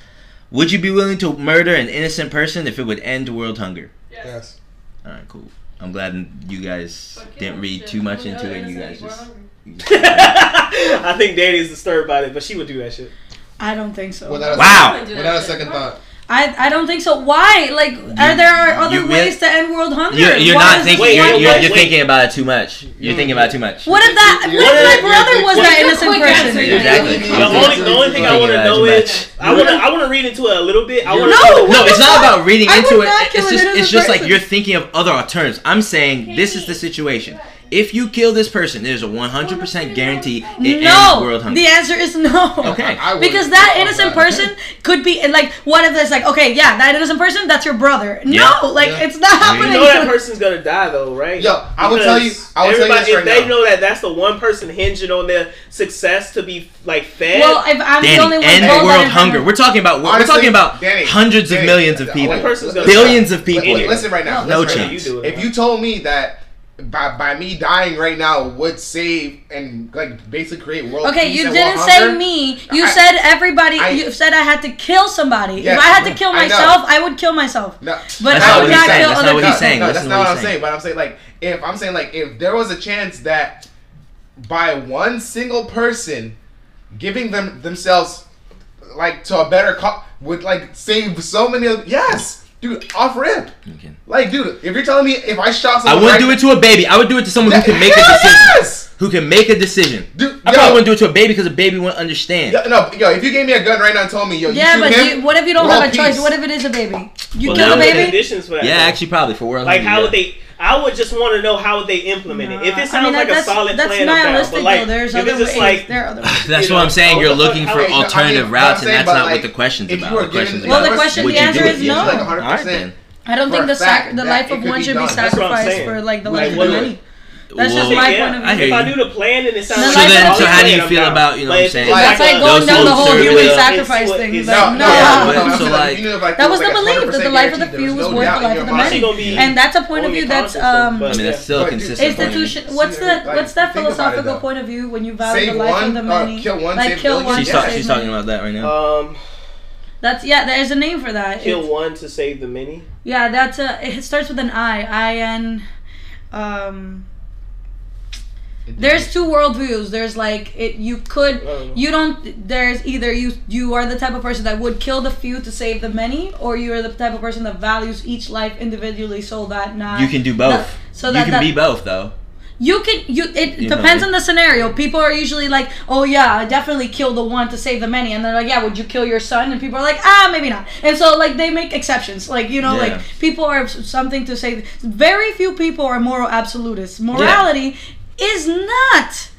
S1: Would you be willing to murder an innocent person if it would end world hunger?
S7: Yes.
S1: Alright, cool. I'm glad you guys
S6: Fuck yeah,
S1: didn't read
S6: shit.
S1: too much
S6: Oh,
S1: into
S6: yeah,
S1: it. You guys just.
S2: I think Danny's disturbed by it, but she would do that shit.
S3: I don't think so.
S7: Without a,
S1: Wow.
S6: Do that
S7: Without a second thought.
S3: I, I don't think so. Why? Like, are there are other
S1: you
S3: ways to end world hunger?
S1: You're, you're not thinking.
S2: Wait,
S1: you're
S2: wait,
S1: you're,
S2: wait,
S1: you're
S2: wait.
S1: thinking about it too much. You're thinking about it too much.
S3: What if that?
S7: You're-
S3: What if my brother was that innocent
S6: quick
S3: person?
S6: answer?
S1: Exactly.
S2: The only, the only thing I want to know is
S1: much.
S2: I want to I want to read into it a little bit. I want
S3: No,
S2: to
S1: No,
S3: What
S1: it's not about reading into it. It's just it's just like you're thinking of other alternatives. I'm saying this is the situation. If you kill this person, there's a 100% guarantee it
S3: no.
S1: ends world hunger.
S3: The answer is no.
S1: Okay.
S7: I would-
S3: Because that innocent
S7: that.
S3: person could be like what if it's like okay yeah that innocent person that's your brother
S1: Yeah.
S3: no like
S7: Yeah.
S3: it's not
S1: You
S2: You
S3: happening
S2: know that person's gonna die though, right?
S5: Yo, I will tell you- I will tell you
S2: everybody-
S5: this right
S2: if they
S5: now.
S2: know that that's the one person hinging on their success to be like fed.
S3: well if I'm the only one
S1: end
S3: told
S1: world
S3: it's
S1: hunger. We're talking about we're talking about
S5: Danny,
S1: hundreds of
S5: Danny,
S1: millions of people,
S2: one
S1: billions
S2: die.
S1: of people.
S5: Listen right now.
S1: No
S5: listen right now.
S1: chance.
S2: You do it.
S5: If you told me that by, by me dying right now would save and like basically create world
S3: Okay,
S5: peace
S3: you didn't say
S5: hunger,
S3: me. You
S5: I-
S3: said everybody.
S5: I-
S3: you said I had to kill somebody.
S5: Yes,
S3: if I had to kill myself, I would kill myself.
S5: No,
S3: But
S1: That's
S3: I would not
S1: saying.
S3: kill
S1: That's
S3: other
S1: not what
S3: people.
S1: saying.
S5: No, that's not
S1: what
S5: what I'm saying.
S1: saying.
S5: But I'm saying like if I'm saying like if there was a chance that by one single person giving them themselves like to a better co- would like save so many of yes, dude, off rip.
S1: Okay.
S5: Like, dude, if you're telling me if I shot someone, I
S1: wouldn't
S5: right-
S1: do it to a baby. I would do it to someone who can make a decision.
S5: Yes!
S1: Who can make a decision.
S5: Dude,
S1: I
S5: yo,
S1: probably wouldn't do it to a baby because a baby wouldn't understand.
S5: yo, no, yo, if you gave me a gun right now and told me, yo, you
S3: Yeah,
S5: shoot
S3: but
S5: him,
S3: you, what if you don't have a choice? What if it is a baby? You
S2: Well,
S3: kill the
S2: there are
S3: baby.
S2: Conditions for that.
S1: Yeah,
S2: though.
S1: actually, probably for world.
S2: Like how would they? I would just want to know how they implement it. If it sounds
S3: I mean,
S2: like
S3: that's,
S2: a solid
S3: that's
S2: plan, I'm
S3: nihilistic
S2: But like,
S3: though. There's
S2: if
S3: other
S2: it's just
S3: ways.
S2: like,
S3: there are other ways.
S1: That's what I'm saying. You're
S2: what the fuck-
S1: looking for
S2: would-
S5: no, I mean,
S1: alternative routes, and that's not what the question's about. The question's
S5: given-
S3: Well,
S1: about
S3: the question- the answer
S1: do it?
S3: is
S1: Yes or
S3: no.
S5: Like
S1: All
S5: 100%.
S1: right, then.
S3: I don't think the sac- the life of one should be
S5: done.
S2: That's what I'm
S3: sacrificed for like the life of
S2: what
S3: many. That's
S1: Well,
S3: just my
S2: yeah,
S3: point of view.
S1: hear
S2: If I
S1: you.
S2: do the plan and it sounds
S3: So
S2: like
S3: then- so
S1: how do you
S2: plan, I'm
S1: feel about, you know what I'm saying?
S3: That's like
S2: a-
S3: going down the whole human sacrifice thing.
S2: it's-
S3: Like,
S5: No,
S3: no.
S5: no, yeah,
S1: but-
S5: no,
S1: so, like-
S5: you know, if, like,
S3: That was the
S5: like
S3: belief that the life of the few was
S5: no
S3: worth the life of the many. And that's a point of view that's um
S1: I mean, that's still
S5: But-
S1: consistent. point
S3: institution. What's the what's that
S5: think about it,
S3: philosophical point of view when you value the life of the
S5: uh,
S3: many?
S5: kill one,
S3: like kill one.
S1: She's,
S3: to
S1: talk,
S3: save
S1: she's talking about that right now.
S2: Um,
S3: That's yeah. There's a name for that.
S2: kill
S3: It's-
S2: one to save the many.
S3: Yeah, that's a. It starts with an I. I N. Um. There's two worldviews. There's like it. You could.
S2: Oh.
S3: You don't. There's either you. You are the type of person that would kill the few to save the many, or you are the type of person that values each life individually, so that not.
S1: You can do both.
S3: that- so
S1: you can
S3: that,
S1: be both, though.
S3: You can you it
S1: You know.
S3: depends on the scenario. People are usually like, "Oh yeah, I definitely kill the one to save the many." And they're like, "Yeah, would you kill your son?" And people are like, "Ah, maybe not." And so like they make exceptions. Like, you know,
S1: Yeah.
S3: like people are something to say. Very few people are moral absolutists. Morality is not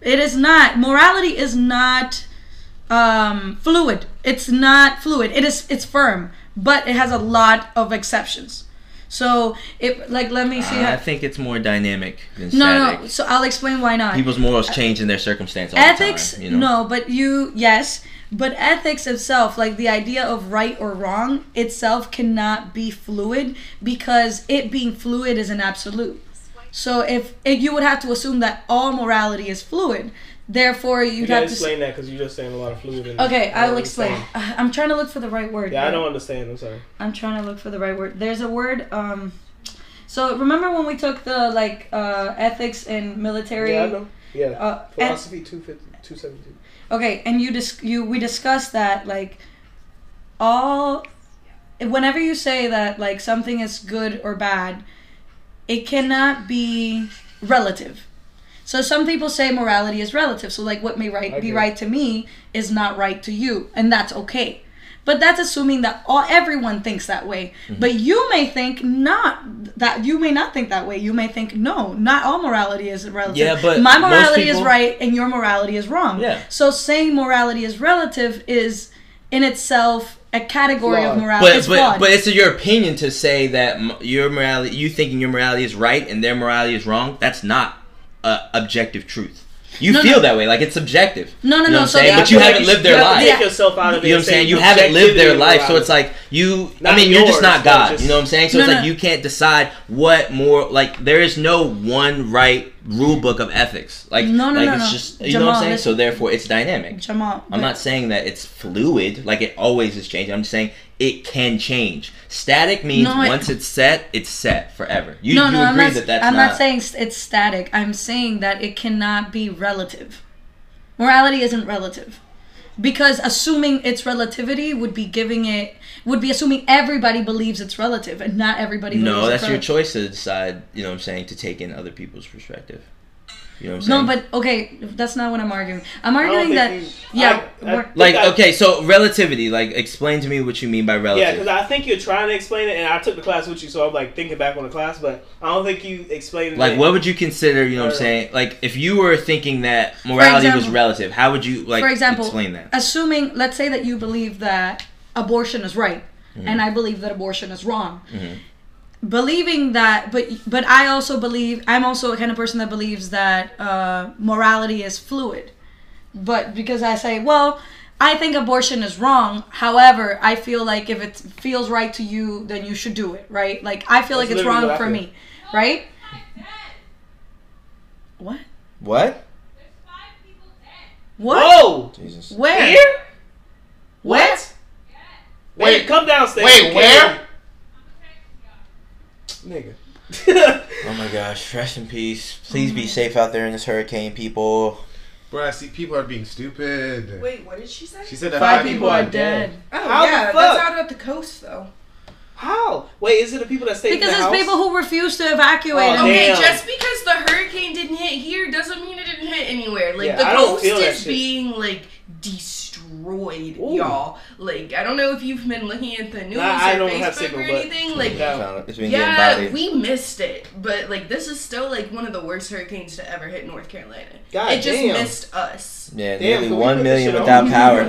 S3: it is not morality is not um fluid. It's not fluid. It is it's firm, but it has a lot of exceptions. So, it like let me see
S1: I
S3: how
S1: think it's more dynamic than
S3: no,
S1: static.
S3: no. So I'll explain why not.
S1: People's morals change in their circumstance all
S3: ethics,
S1: the time. You know?
S3: no, but you yes, but ethics itself, like the idea of right or wrong itself, cannot be fluid because it being fluid is an absolute. So if, if you would have to assume that all morality is fluid, therefore
S2: You
S3: you'd
S2: gotta
S3: have to.
S2: explain that because you're just saying a lot of fluid. In
S3: Okay,
S2: I
S3: will explain.
S2: understand.
S3: I'm trying to look for the right word.
S2: Yeah, I don't understand. I'm sorry.
S3: I'm trying to look for the right word. There's a word. Um, so remember when we took the like uh, ethics and military?
S2: Yeah, I know. Yeah.
S3: Uh,
S2: Philosophy 250, 272.
S3: Okay, and you dis- you we discussed that like all whenever you say that like something is good or bad, it cannot be relative. So some people say morality is relative. So like what may right be right to me is not right to you, and that's okay. But that's assuming that all everyone thinks that way.
S1: Mm-hmm.
S3: But you may think not that you may not think that way. You may think no, not all morality is relative.
S1: Yeah, but
S3: my morality is right and your morality is wrong.
S1: Yeah.
S3: So saying morality is relative is in itself a category of morality.
S1: But
S3: it's
S1: but
S3: flawed.
S1: but it's your opinion to say that your morality, you thinking your morality is right and their morality is wrong. That's not uh, objective truth. You
S3: No,
S1: feel
S3: no.
S1: that way, like it's subjective.
S3: No, no,
S1: you know
S3: no,
S1: what I'm
S3: so
S1: saying?
S3: the-
S1: but you haven't
S2: like
S1: lived their
S2: you
S1: life.
S2: Take yourself out of it.
S1: You know what I'm saying? You haven't lived their life, so it's like you. I
S2: Not
S1: mean, you're just not God.
S2: just-
S1: you know what I'm saying? So
S3: No,
S1: it's
S3: no.
S1: like you can't decide what more. Like there is no one right rule book of ethics. Like
S3: No, no,
S1: like
S3: no,
S1: it's
S3: no.
S1: just you know what I'm saying.
S3: listen.
S1: So therefore, it's dynamic.
S3: Jamal,
S1: I'm not saying that it's fluid, like it always is changing. I'm just saying it can change. Static means
S3: No,
S1: once it's set, it's set forever. You,
S3: no,
S1: you
S3: no,
S1: agree
S3: I'm not.
S1: that that's
S3: I'm
S1: not,
S3: not saying it's static. I'm saying that it cannot be relative. Morality isn't relative, because assuming its relativity would be giving it would be assuming everybody believes it's relative, and not everybody.
S1: No, that's
S3: it's
S1: your choice to decide. You know what I'm saying to take in other people's perspective. You know what I'm
S3: No,
S1: saying?
S3: but okay, that's not what I'm arguing. I'm arguing that yeah,
S2: I- I
S1: like
S2: I-
S1: okay, so relativity. Like explain to me what you mean by relative.
S2: Yeah, because I think you're trying to explain it, and I took the class with you, so I'm like thinking back on the class, but I don't think you explained
S1: like
S2: it.
S1: what would you consider? You know what I'm saying? Like if you were thinking that morality was relative, how would you like
S3: for example,
S1: explain that?
S3: assuming let's say that you believe that abortion is right,
S1: Mm-hmm.
S3: and I believe that abortion is wrong. Believing that, but but I also believe I'm also a kind of person that believes that uh, morality is fluid. But because I say, well, I think abortion is wrong. However, I feel like if it feels right to you, then you should do it, right? Like I feel
S2: That's
S3: like it's wrong for me, right? What?
S1: What?
S3: What?
S2: Whoa!
S1: Jesus.
S3: Where?
S2: Here?
S3: Where?
S2: What?
S5: Wait,
S2: Nigga, come downstairs.
S5: Wait, where?
S2: Nigga.
S1: Oh my gosh! Rest in peace. Please be safe out there in this hurricane, people.
S7: Bro, I see people are being stupid.
S4: Wait, what did she say?
S7: She said that
S3: Five people are dead.
S4: Oh
S2: How the
S4: yeah,
S2: fuck?
S4: that's out at the coast though.
S2: How? Wait, is it the people that stay
S3: Because
S2: in the
S3: it's
S2: house?
S3: people who refuse to evacuate.
S2: Oh,
S4: Okay,
S2: Damn.
S4: just because the hurricane didn't hit here doesn't mean it didn't hit anywhere. Like
S2: Yeah,
S4: the coast
S2: feel that
S4: is
S2: shit.
S4: being like destroyed. Destroyed,
S2: Ooh.
S4: y'all. Like I don't know if you've been looking at the news
S2: Nah, I
S4: or
S2: don't
S4: Facebook
S2: have signal,
S4: or anything. Like
S2: Yeah.
S1: It's been getting
S4: yeah,
S1: bodied.
S4: we missed it, but like this is still like one of the worst hurricanes to ever hit North Carolina.
S2: God
S4: it just
S2: damn.
S4: missed us.
S1: yeah,
S2: Damn,
S1: nearly
S2: can we
S1: one
S2: put this
S1: million without
S2: on?
S1: power.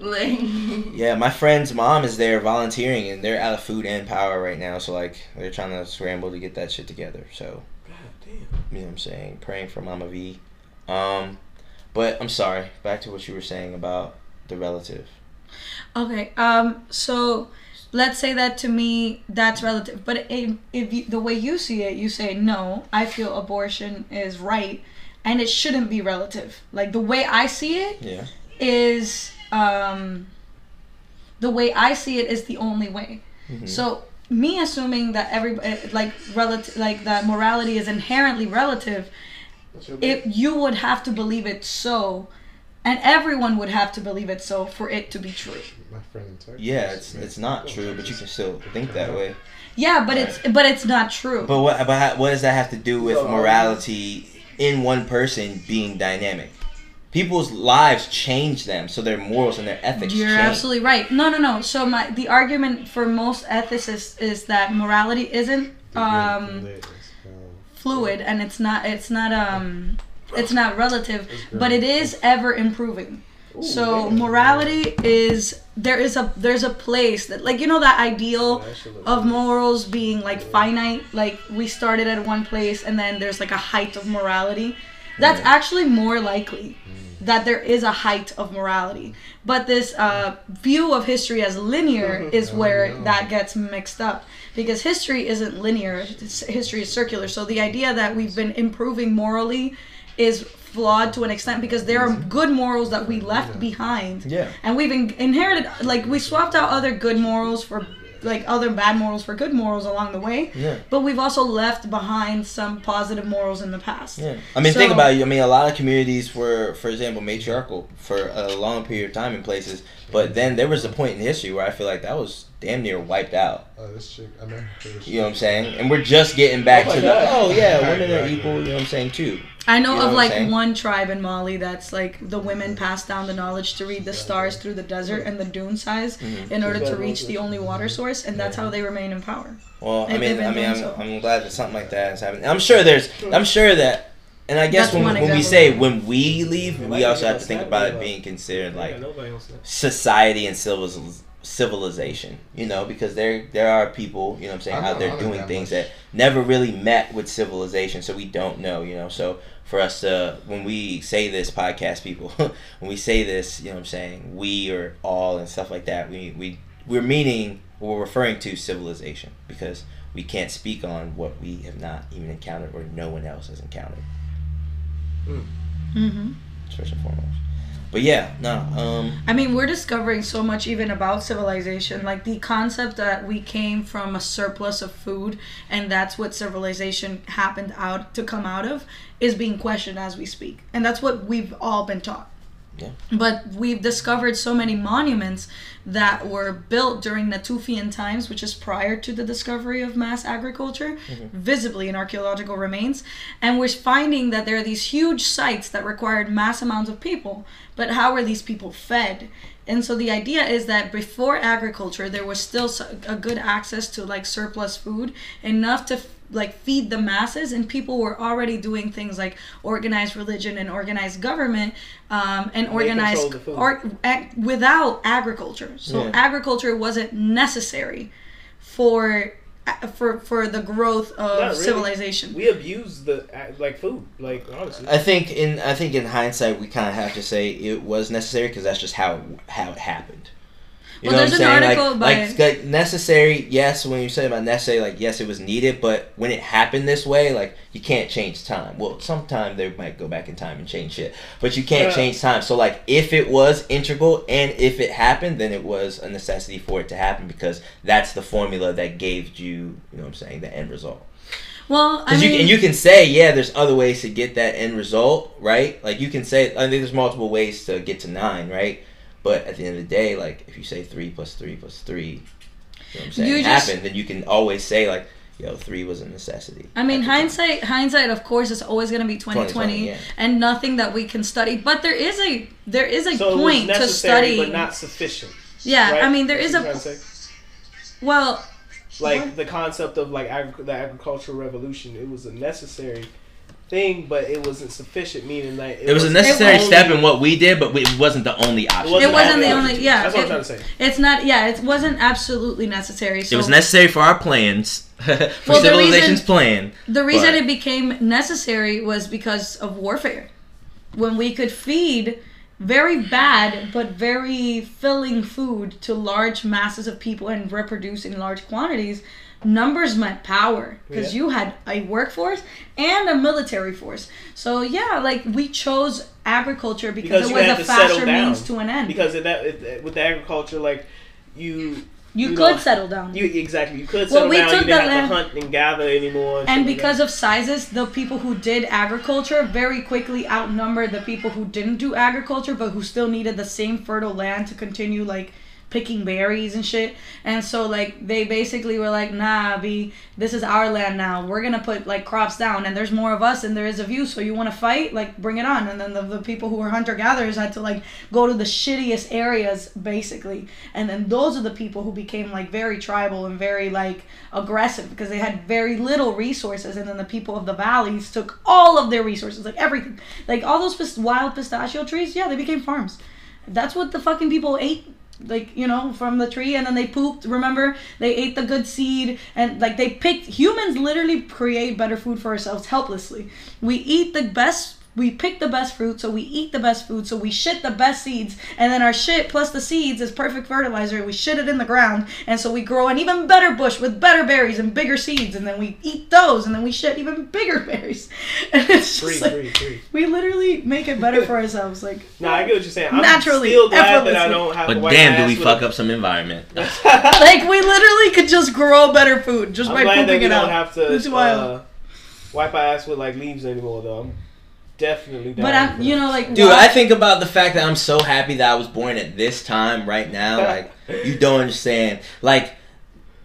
S2: Like,
S4: Like
S1: Yeah, my friend's mom is there volunteering, and they're out of food and power right now. So like, they're trying to scramble to get that shit together. So
S2: God damn.
S1: you know what I'm saying, praying for Mama V. Um, but I'm sorry. Back to what you were saying about the relative.
S3: Okay. Um. So, let's say that to me, that's relative. But if, if you, the way you see it, you say no. I feel abortion is right, and it shouldn't be relative. Like the way I see it
S1: Yeah.
S3: is, um, the way I see it is the only way.
S1: Mhm.
S3: So me assuming that every like relative like that morality is inherently relative if you would have to believe it so and everyone would have to believe it so for it to be true
S7: My friend in Turkey.
S1: Yeah, it's it's not true, but you can still think that way.
S3: yeah but it's but it's not true
S1: But what but what does that have to do with morality in one person being dynamic? People's lives change them, so their morals and their ethics
S3: You're
S1: change.
S3: absolutely right. No, no, no. So my the argument for most ethicists is that morality isn't um, fluid and it's not it's not um it's not relative, but it is ever improving.
S2: Ooh,
S3: So
S2: damn.
S3: morality is there is a there's a place that like you know that ideal
S2: That
S3: of morals being like finite? Like we started at one place and then there's like a height of morality? That's actually more likely that there is a height of morality. But this uh, view of history as linear is where that gets mixed up. Because history isn't linear. History is circular. So the idea that we've been improving morally is flawed to an extent because there are good morals that we left behind
S1: Yeah.
S3: and we've in- inherited like we swapped out other good morals for like other bad morals for good morals along the way
S1: Yeah.
S3: but we've also left behind some positive morals in the past
S1: Yeah. I mean,
S3: So-
S1: think about it. I mean, a lot of communities were, for example, matriarchal for a long period of time in places. But then there was a point in history where I feel like that was damn near wiped out.
S7: Oh, this chick. I met her.
S1: You know what I'm saying? And we're just getting back
S2: Oh my
S1: to the, oh yeah, women are equal. You know what I'm saying too.
S3: I know
S1: You know
S3: of like
S1: saying?
S3: one tribe in mali that's like the women pass down the knowledge to read the stars through the desert and the dune size
S1: Mhm.
S3: in order to reach the only water source and that's how they remain in power
S1: Well, I mean, I mean, I'm,
S3: so.
S1: I'm glad that something like that is happening. I'm sure there's, I'm sure that, and I guess
S3: That's
S1: when, when we say when we leave, we also have to think about it being considered like
S2: nobody else knows.
S1: society and civiliz- civilization. You know, because there there are people, you know, what I'm saying
S5: I'm
S1: out there doing
S5: that
S1: things
S5: much.
S1: that never really met with civilization, so we don't know. You know, so for us to when we say this podcast, people, when we say this, you know, what I'm saying we or all and stuff like that, we we we're meaning we're referring to civilization because we can't speak on what we have not even encountered or no one else has encountered
S3: mm-hmm.
S1: first and foremost. But yeah, no, um,
S3: I mean, we're discovering so much even about civilization. Like the concept that we came from a surplus of food and that's what civilization happened out to come out of is being questioned as we speak. And that's what we've all been taught.
S1: Yeah.
S3: But we've discovered so many monuments that were built during Natufian times, which is prior to the discovery of mass agriculture, mm-hmm. visibly in archaeological remains. And we're finding that there are these huge sites that required mass amounts of people. But how were these people fed? And so the idea is that before agriculture, there was still a good access to like surplus food, enough to like feed the masses, and people were already doing things like organized religion and organized government, um, and
S2: They
S3: organized
S2: controlled
S3: or, ag- without agriculture. So
S1: Yeah.
S3: agriculture wasn't necessary for for for the growth of
S2: really.
S3: civilization.
S2: We abuse the like food, like honestly.
S1: I think in I think in hindsight we kind of have to say it was necessary because that's just how how it happened. You
S3: Well,
S1: know
S3: there's
S1: what I'm
S3: an
S1: saying?
S3: article
S1: like, like, like necessary, yes. When you say about necessary, like yes, it was needed, but when it happened this way, like you can't change time. Well, sometime they might go back in time and change shit, but you can't
S2: Yeah.
S1: change time. So like, if it was integral and if it happened, then it was a necessity for it to happen because that's the formula that gave you, you know, what I'm saying, the end result.
S3: Well, I
S1: Because
S3: mean,
S1: you and you can say, yeah, there's other ways to get that end result, right? Like you can say, I think there's multiple ways to get to nine, right? But at the end of the day, like if you say three plus three plus three, you know what I'm saying,
S3: You just-
S1: happened, then you can always say like, yo, three was a necessity.
S3: I mean,
S1: at the time.
S3: hindsight, hindsight, of course, is always going to be 2020,
S1: 2020, yeah.
S3: and nothing that we can study. But there is a there is a
S2: So it was
S3: point to study.
S2: but not sufficient.
S3: yeah,
S2: right?
S3: I mean, there is
S2: That's
S3: a
S2: what you're trying to say?
S3: well,
S2: like the concept of like agri- the agricultural revolution. It was a necessary thing, but it wasn't sufficient. Meaning like
S1: It was a necessary
S2: only-
S1: step in what we did, but it wasn't the only option.
S3: It wasn't the
S2: option.
S3: only- yeah,
S2: That's what
S3: it-
S2: I'm trying to say.
S3: it's not. Yeah, it wasn't absolutely necessary. So
S1: It was necessary for our plans, for
S3: Well, the
S1: civilization's
S3: reason-
S1: plan.
S3: The reason
S1: But-
S3: it became necessary was because of warfare. When we could feed very bad but very filling food to large masses of people and reproduce in large quantities, numbers meant power because
S2: Yeah.
S3: you had a workforce and a military force. So yeah, like we chose agriculture because,
S2: Because
S3: it was a faster means to an end.
S2: Because that, with the agriculture, like you,
S3: you,
S2: you
S3: could settle down.
S2: you exactly you could
S3: Well,
S2: settle
S3: we
S2: down. You
S3: took
S2: didn't
S3: the
S2: have to hunt and gather anymore.
S3: and
S2: like
S3: because
S2: that.
S3: of sizes, the people who did agriculture very quickly outnumbered the people who didn't do agriculture but who still needed the same fertile land to continue like picking berries and shit. And so like they basically were like, "Nah, B, this is our land now. We're to put like crops down and there's more of us and there is of you, so you want to fight? Like bring it on." And then the, the people who were hunter gatherers had to like go to the shittiest areas basically. And then those are the people who became like very tribal and very like aggressive because they had very little resources and then the people of the valleys took all of their resources like everything like all those pist- wild pistachio trees yeah they became farms that's what the fucking people ate like you know from the tree and then they pooped remember? They ate the good seed and like they picked humans literally create better food for ourselves helplessly. We eat the best we pick the best fruit so we eat the best food so we shit the best seeds and then our shit plus the seeds is perfect fertilizer we shit it in the ground and so we grow an even better bush with better berries and bigger seeds and then we eat those and then we shit even bigger berries and it's
S2: free,
S3: just like
S2: free, free.
S3: we literally make it better for ourselves like
S2: No, I get what you're saying. I'm
S3: Naturally,
S2: still glad that I don't have to
S1: But
S2: wipe
S1: damn, do we fuck
S2: a-
S1: up some environment?
S3: like we literally could just grow better food just
S2: I'm
S3: by
S2: glad that
S3: pooping
S2: we
S3: it
S2: don't
S3: out
S2: have to
S3: It's wild.
S2: uh, wipe our ass with like leaves anymore, though. I'm definitely down.
S3: but I'm, you know, like
S1: Dude,
S3: why-
S1: I think about the fact that I'm so happy that I was born at this time right now. Like, you don't understand. Like,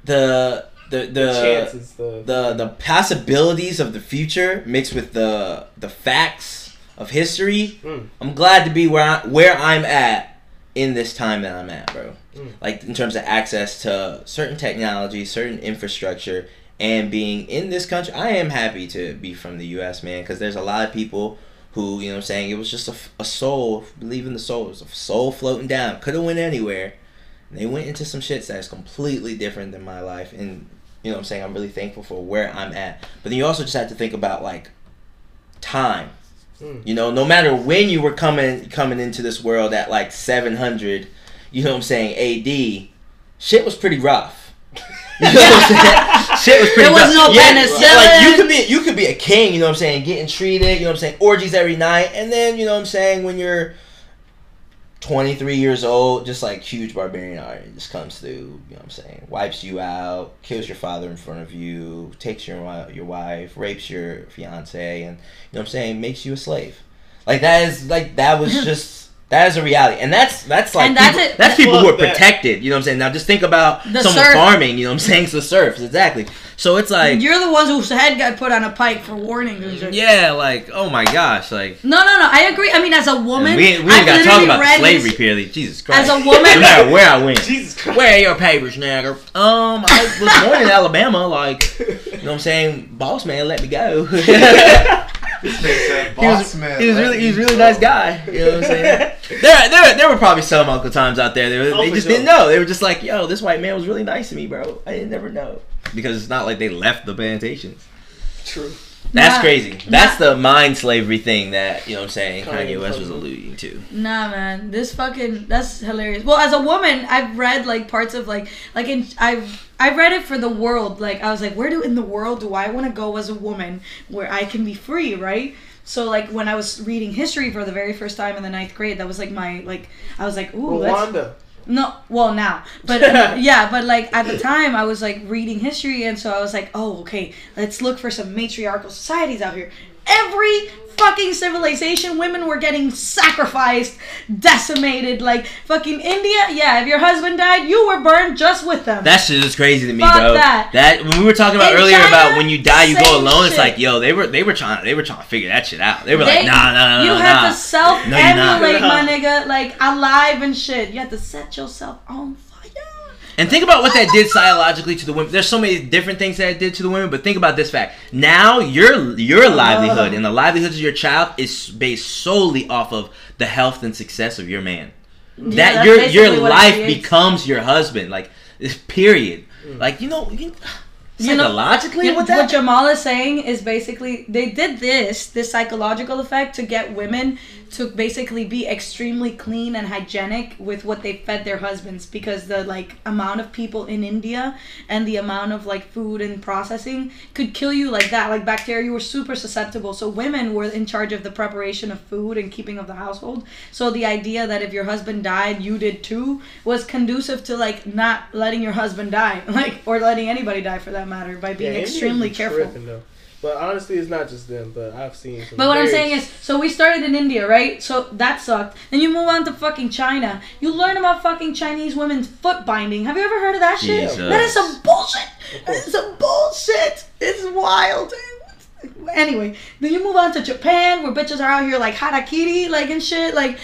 S1: the the the
S2: the chances, the,
S1: the the possibilities of the future mixed with the the facts of history.
S2: Mm.
S1: I'm glad to be where I, where I'm at in this time that I'm at, bro.
S2: Mm.
S1: Like in terms of access to certain technology, certain infrastructure, and being in this country. I am happy to be from the U.S., man, because there's a lot of people who, you know, what I'm saying it was just a soul, believe in the soul, it was a soul floating down, could have went anywhere. And they went into some shits that's completely different than my life, and you know what I'm saying? I'm really thankful for where I'm at. But then you also just have to think about like time.
S2: Mm.
S1: You know, no matter when you were coming coming into this world at like 700, you know what I'm saying, AD, shit was pretty rough. You know what I'm saying? Shit was pretty
S3: There was
S1: rough.
S3: no
S1: yeah,
S3: penicillin.
S1: Like you could be you could be a king, you know what I'm saying, getting treated, you know what I'm saying, orgies every night, and then you know what I'm saying, when you're 23 years old, just like huge barbarian art just comes through, you know what I'm saying, wipes you out, kills your father in front of you, takes your your wife, rapes your fiance, and you know what I'm saying, makes you a slave. Like that is like that was just that is a reality, and that's that's like
S3: And that's
S1: people,
S3: it.
S1: that's people who are
S2: that.
S1: protected. You know what I'm saying? Now just think about
S3: The
S1: someone
S3: serf.
S1: farming. You know what I'm saying? It's the serfs exactly. So it's like
S3: You're the ones whose head got put on a pike for warning and shit.
S1: yeah, like oh my gosh, like
S3: No, no, no. I agree. I mean, as a woman,
S1: we ain't, we ain't got to talk about slavery
S3: his-
S1: period. Jesus Christ!
S3: As a woman,
S1: no
S3: woman,
S1: matter where I went.
S2: Jesus Christ.
S1: Where are your papers, nigger? Um, I was born in Alabama. Like, you know what I'm saying? Boss man, let me go. he
S5: This nigga said,
S1: was,
S5: "Boss man,
S1: he was really,
S5: me
S1: he was really nice guy. You know what I'm saying? there, there, there were probably some Uncle Toms out there. They,
S2: Oh,
S1: they just
S2: sure.
S1: didn't know. They were just like, "Yo, this white man was really nice to me, bro. I didn't never know." Because it's not like they left the plantations.
S2: True.
S1: That's
S3: Nah.
S1: crazy. That's the mind slavery thing that you know what I'm saying.
S2: Kanye
S1: Kanye West was alluding to.
S3: Nah, man, this fucking that's hilarious. Well, as a woman, I've read like parts of like like in I've I've read it for the world. Like I was like, where do in the world do I want to go as a woman where I can be free, right? So like when I was reading history for the very first time in the ninth grade, that was like my like I was like, ooh, let's
S2: Rwanda.
S3: No, well now, but yeah, but like at the time I was like reading history, and so I was like, oh, okay, let's look for some matriarchal societies out here. Every fucking civilization, women were getting sacrificed, decimated. Like fucking India, yeah. If your husband died, you were burned just with them.
S1: That shit is crazy to me,
S3: Fuck
S1: bro.
S3: that.
S1: when we were talking about
S3: In
S1: earlier
S3: China,
S1: about when you die, you go alone. It's like, yo, they were they were trying they were trying to figure that shit out. They were
S3: They-
S1: like, nah, nah, nah,
S3: you
S1: nah,
S3: had
S1: nah.
S3: to self
S1: No,
S3: immolate, my nigga, like alive and shit. You had to set yourself on.
S1: And think about what that did psychologically to the women. There's so many different things that it did to the women, but think about this fact. Now your your uh-huh. livelihood and the livelihoods of your child is based solely off of the health and success of your man.
S3: Yeah,
S1: that your your life becomes your husband. Like this period. Mm. Like you know, you,
S3: You know-
S1: psychologically
S3: what. Jamal is saying is basically they did this, this psychological effect to get women to basically be extremely clean and hygienic with what they fed their husbands because the like amount of people in India and the amount of like food and processing could kill you like that. Like bacteria, you were super susceptible. So women were in charge of the preparation of food and keeping of the household. So the idea that if your husband died, you did too was conducive to like not letting your husband die, like or letting anybody die for that matter by being
S2: Yeah,
S3: extremely careful.
S2: tripping. But honestly, it's not just them. But I've seen. Some
S3: But what I'm saying is, so we started in India, right? So that sucked. Then you move on to fucking China. You learn about fucking Chinese women's foot binding. Have you ever heard of that shit?
S1: Jesus.
S3: That is some bullshit. That is some bullshit. It's wild. Anyway, then you move on to Japan, where bitches are out here like harakiri, like and shit, like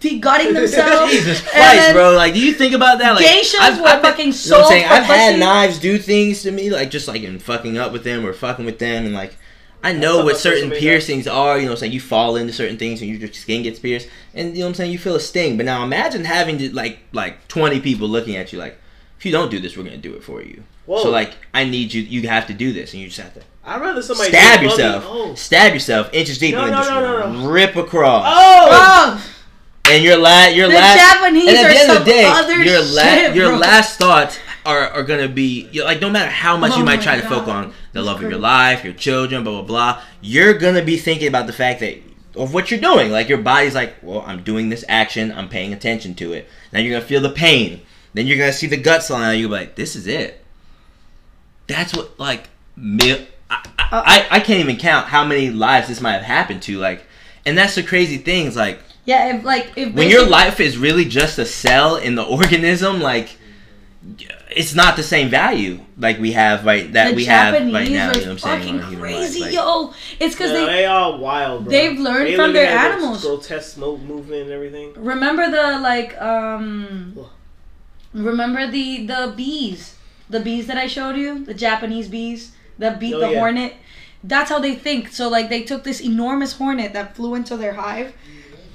S3: de-gutting themselves.
S1: Jesus Christ,
S3: then-
S1: bro! Like, do you think about that? Like,
S3: Geishas were fucking
S1: you know what I'm saying I've had knives do things to me, like just like in fucking up with them or fucking with them, and like I know what certain piercings are. You know, what I'm saying you fall into certain things and your skin gets pierced, and you know what I'm saying you feel a sting. But now imagine having to like like 20 people looking at you like, if you don't do this, we're gonna do it for you.
S2: Whoa.
S1: So like, I need you. You have to do this, and you just have to
S2: I'd rather somebody
S1: stab
S2: just bump me-
S1: yourself,
S2: Oh.
S1: stab yourself inches deep,
S2: No,
S1: and then
S2: no,
S1: just
S2: no, no,
S1: rip across.
S2: Oh.
S3: Oh,
S1: And your last, your last,
S3: Japanese
S1: and at
S3: are
S1: the end
S3: some
S1: of the day,
S3: other
S1: your
S3: shit,
S1: your
S3: bro.
S1: last thoughts are, are gonna be like no matter how much
S3: Oh
S1: you might
S3: my
S1: try to focus on the
S3: That's
S1: love of your life, your children, blah blah blah. You're gonna be thinking about the fact that of what you're doing. Like your body's like, well, I'm doing this action, I'm paying attention to it. Now you're gonna feel the pain. Then you're gonna see the guts falling out. You're be like, this is it. That's what like mil- I, I, I I can't even count how many lives this might have happened to. Like, and that's the crazy things. Like
S3: yeah. If like if
S1: when your life is really just a cell in the organism, like it's not the same value like we have right that
S3: the
S1: we
S3: Japanese
S1: have right now.
S3: are
S1: You know what I'm saying?
S3: fucking crazy.
S1: Like,
S3: yo. It's because
S2: No,
S3: they
S2: they all wild, bro.
S3: they've learned
S2: They
S3: from their
S2: have
S3: animals.
S2: this Grotesque smoke movement and everything.
S3: remember the like um. Remember the the bees, the bees that I showed you, the Japanese bees that beat
S2: Oh,
S3: the
S2: yeah.
S3: hornet. That's how they think. So like they took this enormous hornet that flew into their hive.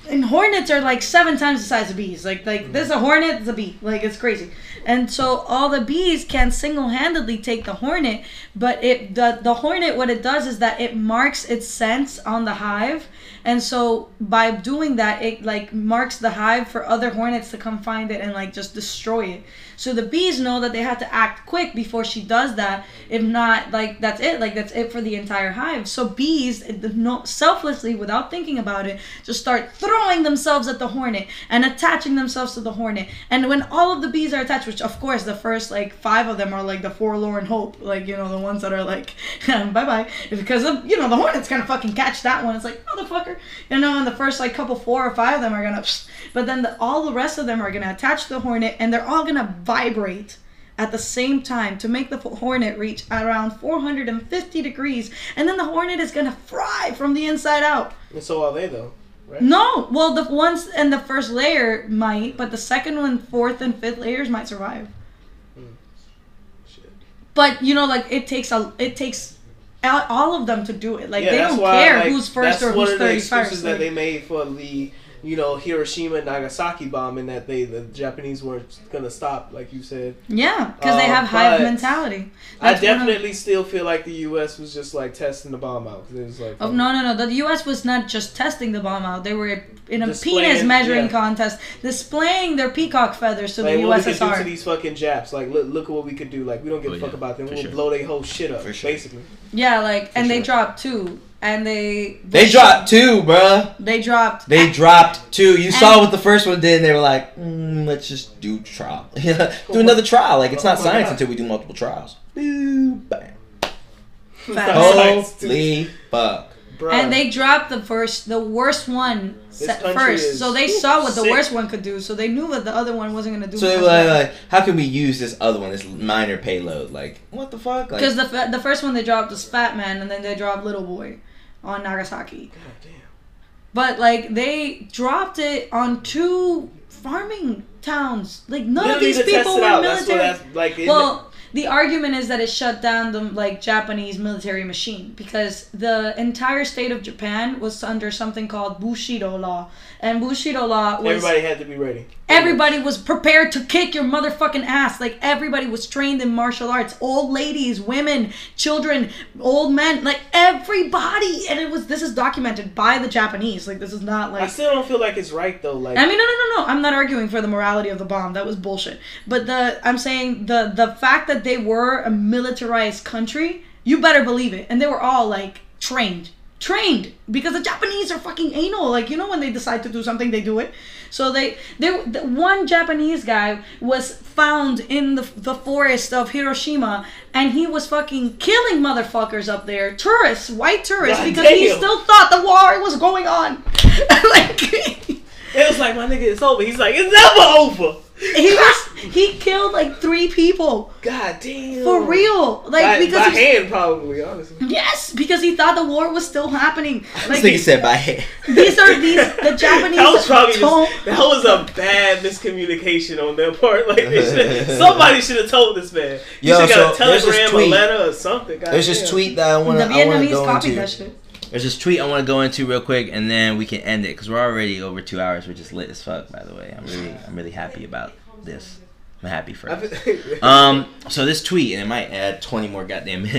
S3: And hornets are like seven times the size of bees. Like like mm-hmm. this is a hornet, it's a bee. Like it's crazy. And so all the bees can single-handedly take the hornet, but it the the hornet what it does is that it marks its scents on the hive. And so by doing that, it like marks the hive for other hornets to come find it and like just destroy it. So the bees know that they have to act quick before she does that. If not, like that's it. Like that's it for the entire hive. So bees, eh, no, selflessly, without thinking about it, just start throwing themselves at the hornet and attaching themselves to the hornet. And when all of the bees are attached, which of course the first like five of them are like the forlorn hope, like you know the ones that are like bye bye, because of you know the hornet's gonna fucking catch that one. It's like motherfucker, you know. And the first like couple four or five of them are gonna, but then the, all the rest of them are gonna attach the hornet and they're all gonna vibrate at the same time to make the hornet reach around 450 degrees and then the hornet is gonna fry from the inside out
S2: And so are they, though. Right?
S3: no well the ones in the first layer might but the second one fourth and fifth layers might survive hmm.
S2: Shit.
S3: but you know like it takes a it takes all of them to do it like
S2: yeah,
S3: they don't
S2: why,
S3: care
S2: like,
S3: who's first
S2: that's
S3: or
S2: one
S3: who's
S2: of the
S3: 31st
S2: excuses that they made for the, you know, Hiroshima and Nagasaki bombing that they the Japanese weren't gonna stop, like you said.
S3: yeah because they
S2: Uh,
S3: have hive
S2: but
S3: mentality
S2: I
S3: That's one of-
S2: definitely still feel like the U.S. was just like testing the bomb out because it was like,
S3: Oh no no no! The U.S. was not just testing the bomb out; they were in a penis measuring
S2: yeah.
S3: contest, displaying their peacock feathers to
S2: like
S3: the
S2: what we could do to these fucking Japs. Like, look, look at what we could do. Like, we don't give
S1: Oh,
S2: a fuck
S1: yeah,
S2: about them. We'll
S1: sure.
S2: blow their whole shit up,
S1: For sure.
S2: basically.
S3: Yeah, like, and they dropped two, and they
S1: They dropped two, bruh.
S3: They dropped.
S1: They dropped two. You saw what the first one did, and they were like, mm, "Let's just do trial, do another trial." Like it's not
S2: Oh
S1: science
S2: God.
S1: until we do multiple trials. Boom, bam.
S3: Facts.
S2: Facts, dude.
S1: Holy fuck!
S2: Bruh.
S3: And they dropped the first, the worst one
S2: This
S3: set
S2: country
S3: first.
S2: is
S3: So they saw what the
S2: sick.
S3: worst one could do. So they knew what the other one wasn't gonna do.
S1: So they were like, like, how can we use this other one, this minor payload? Like, what the fuck? Like,
S3: Because the the first one they dropped was Fat Man, and then they dropped Little Boy on Nagasaki.
S2: God damn.
S3: But like they dropped it on two farming towns. Like none
S2: You
S3: of these people were
S2: out. That's
S3: military.
S2: that's like.
S3: Well, the argument is that it shut down the like Japanese military machine because the entire state of Japan was under something called Bushido law, and Bushido law was
S2: everybody had to be ready.
S3: everybody was prepared to kick your motherfucking ass. Like everybody was trained in martial arts, old ladies, women, children, old men, like everybody, and it was this is documented by the Japanese. Like this is not like I
S2: still don't feel like it's right though. Like
S3: I mean, no, no, no, no. I'm not arguing for the morality of the bomb. That was bullshit. But the I'm saying the the fact that they were a militarized country, you better believe it. And they were all like trained, trained because the Japanese are fucking anal. Like you know when they decide to do something, they do it. So they they the one Japanese guy was found in the the forest of Hiroshima, and he was fucking killing motherfuckers up there, tourists, white tourists,
S2: God
S3: because he
S2: damn.
S3: still thought the war was going on. like.
S2: it was like my nigga, it's over. He's like, it's never over.
S3: He was he killed like three people
S2: God damn.
S3: for real like
S2: by,
S3: because
S2: by
S3: he-
S2: hand, probably. Honestly.
S3: yes because he thought the war was still happening
S1: this
S3: like
S1: nigga said by hand.
S3: these are these the japanese
S2: That was probably
S3: don't-
S2: just, that was a bad miscommunication on their part. Like they should, somebody should have told this man. He
S1: Yo,
S2: should have got
S1: so
S2: a
S1: there's this
S2: telegram, a
S1: tweet.
S2: letter, or something. God
S1: There's this tweet that I want
S3: the
S1: to I want to
S3: vietnamese
S1: go
S3: copied that shit
S1: There's this tweet I want to go into real quick, and then we can end it because we're already over two hours. We're just lit as fuck. By the way, I'm really I'm really happy about this. I'm happy for us. Um, so this tweet, and it might add 20 more goddamn minutes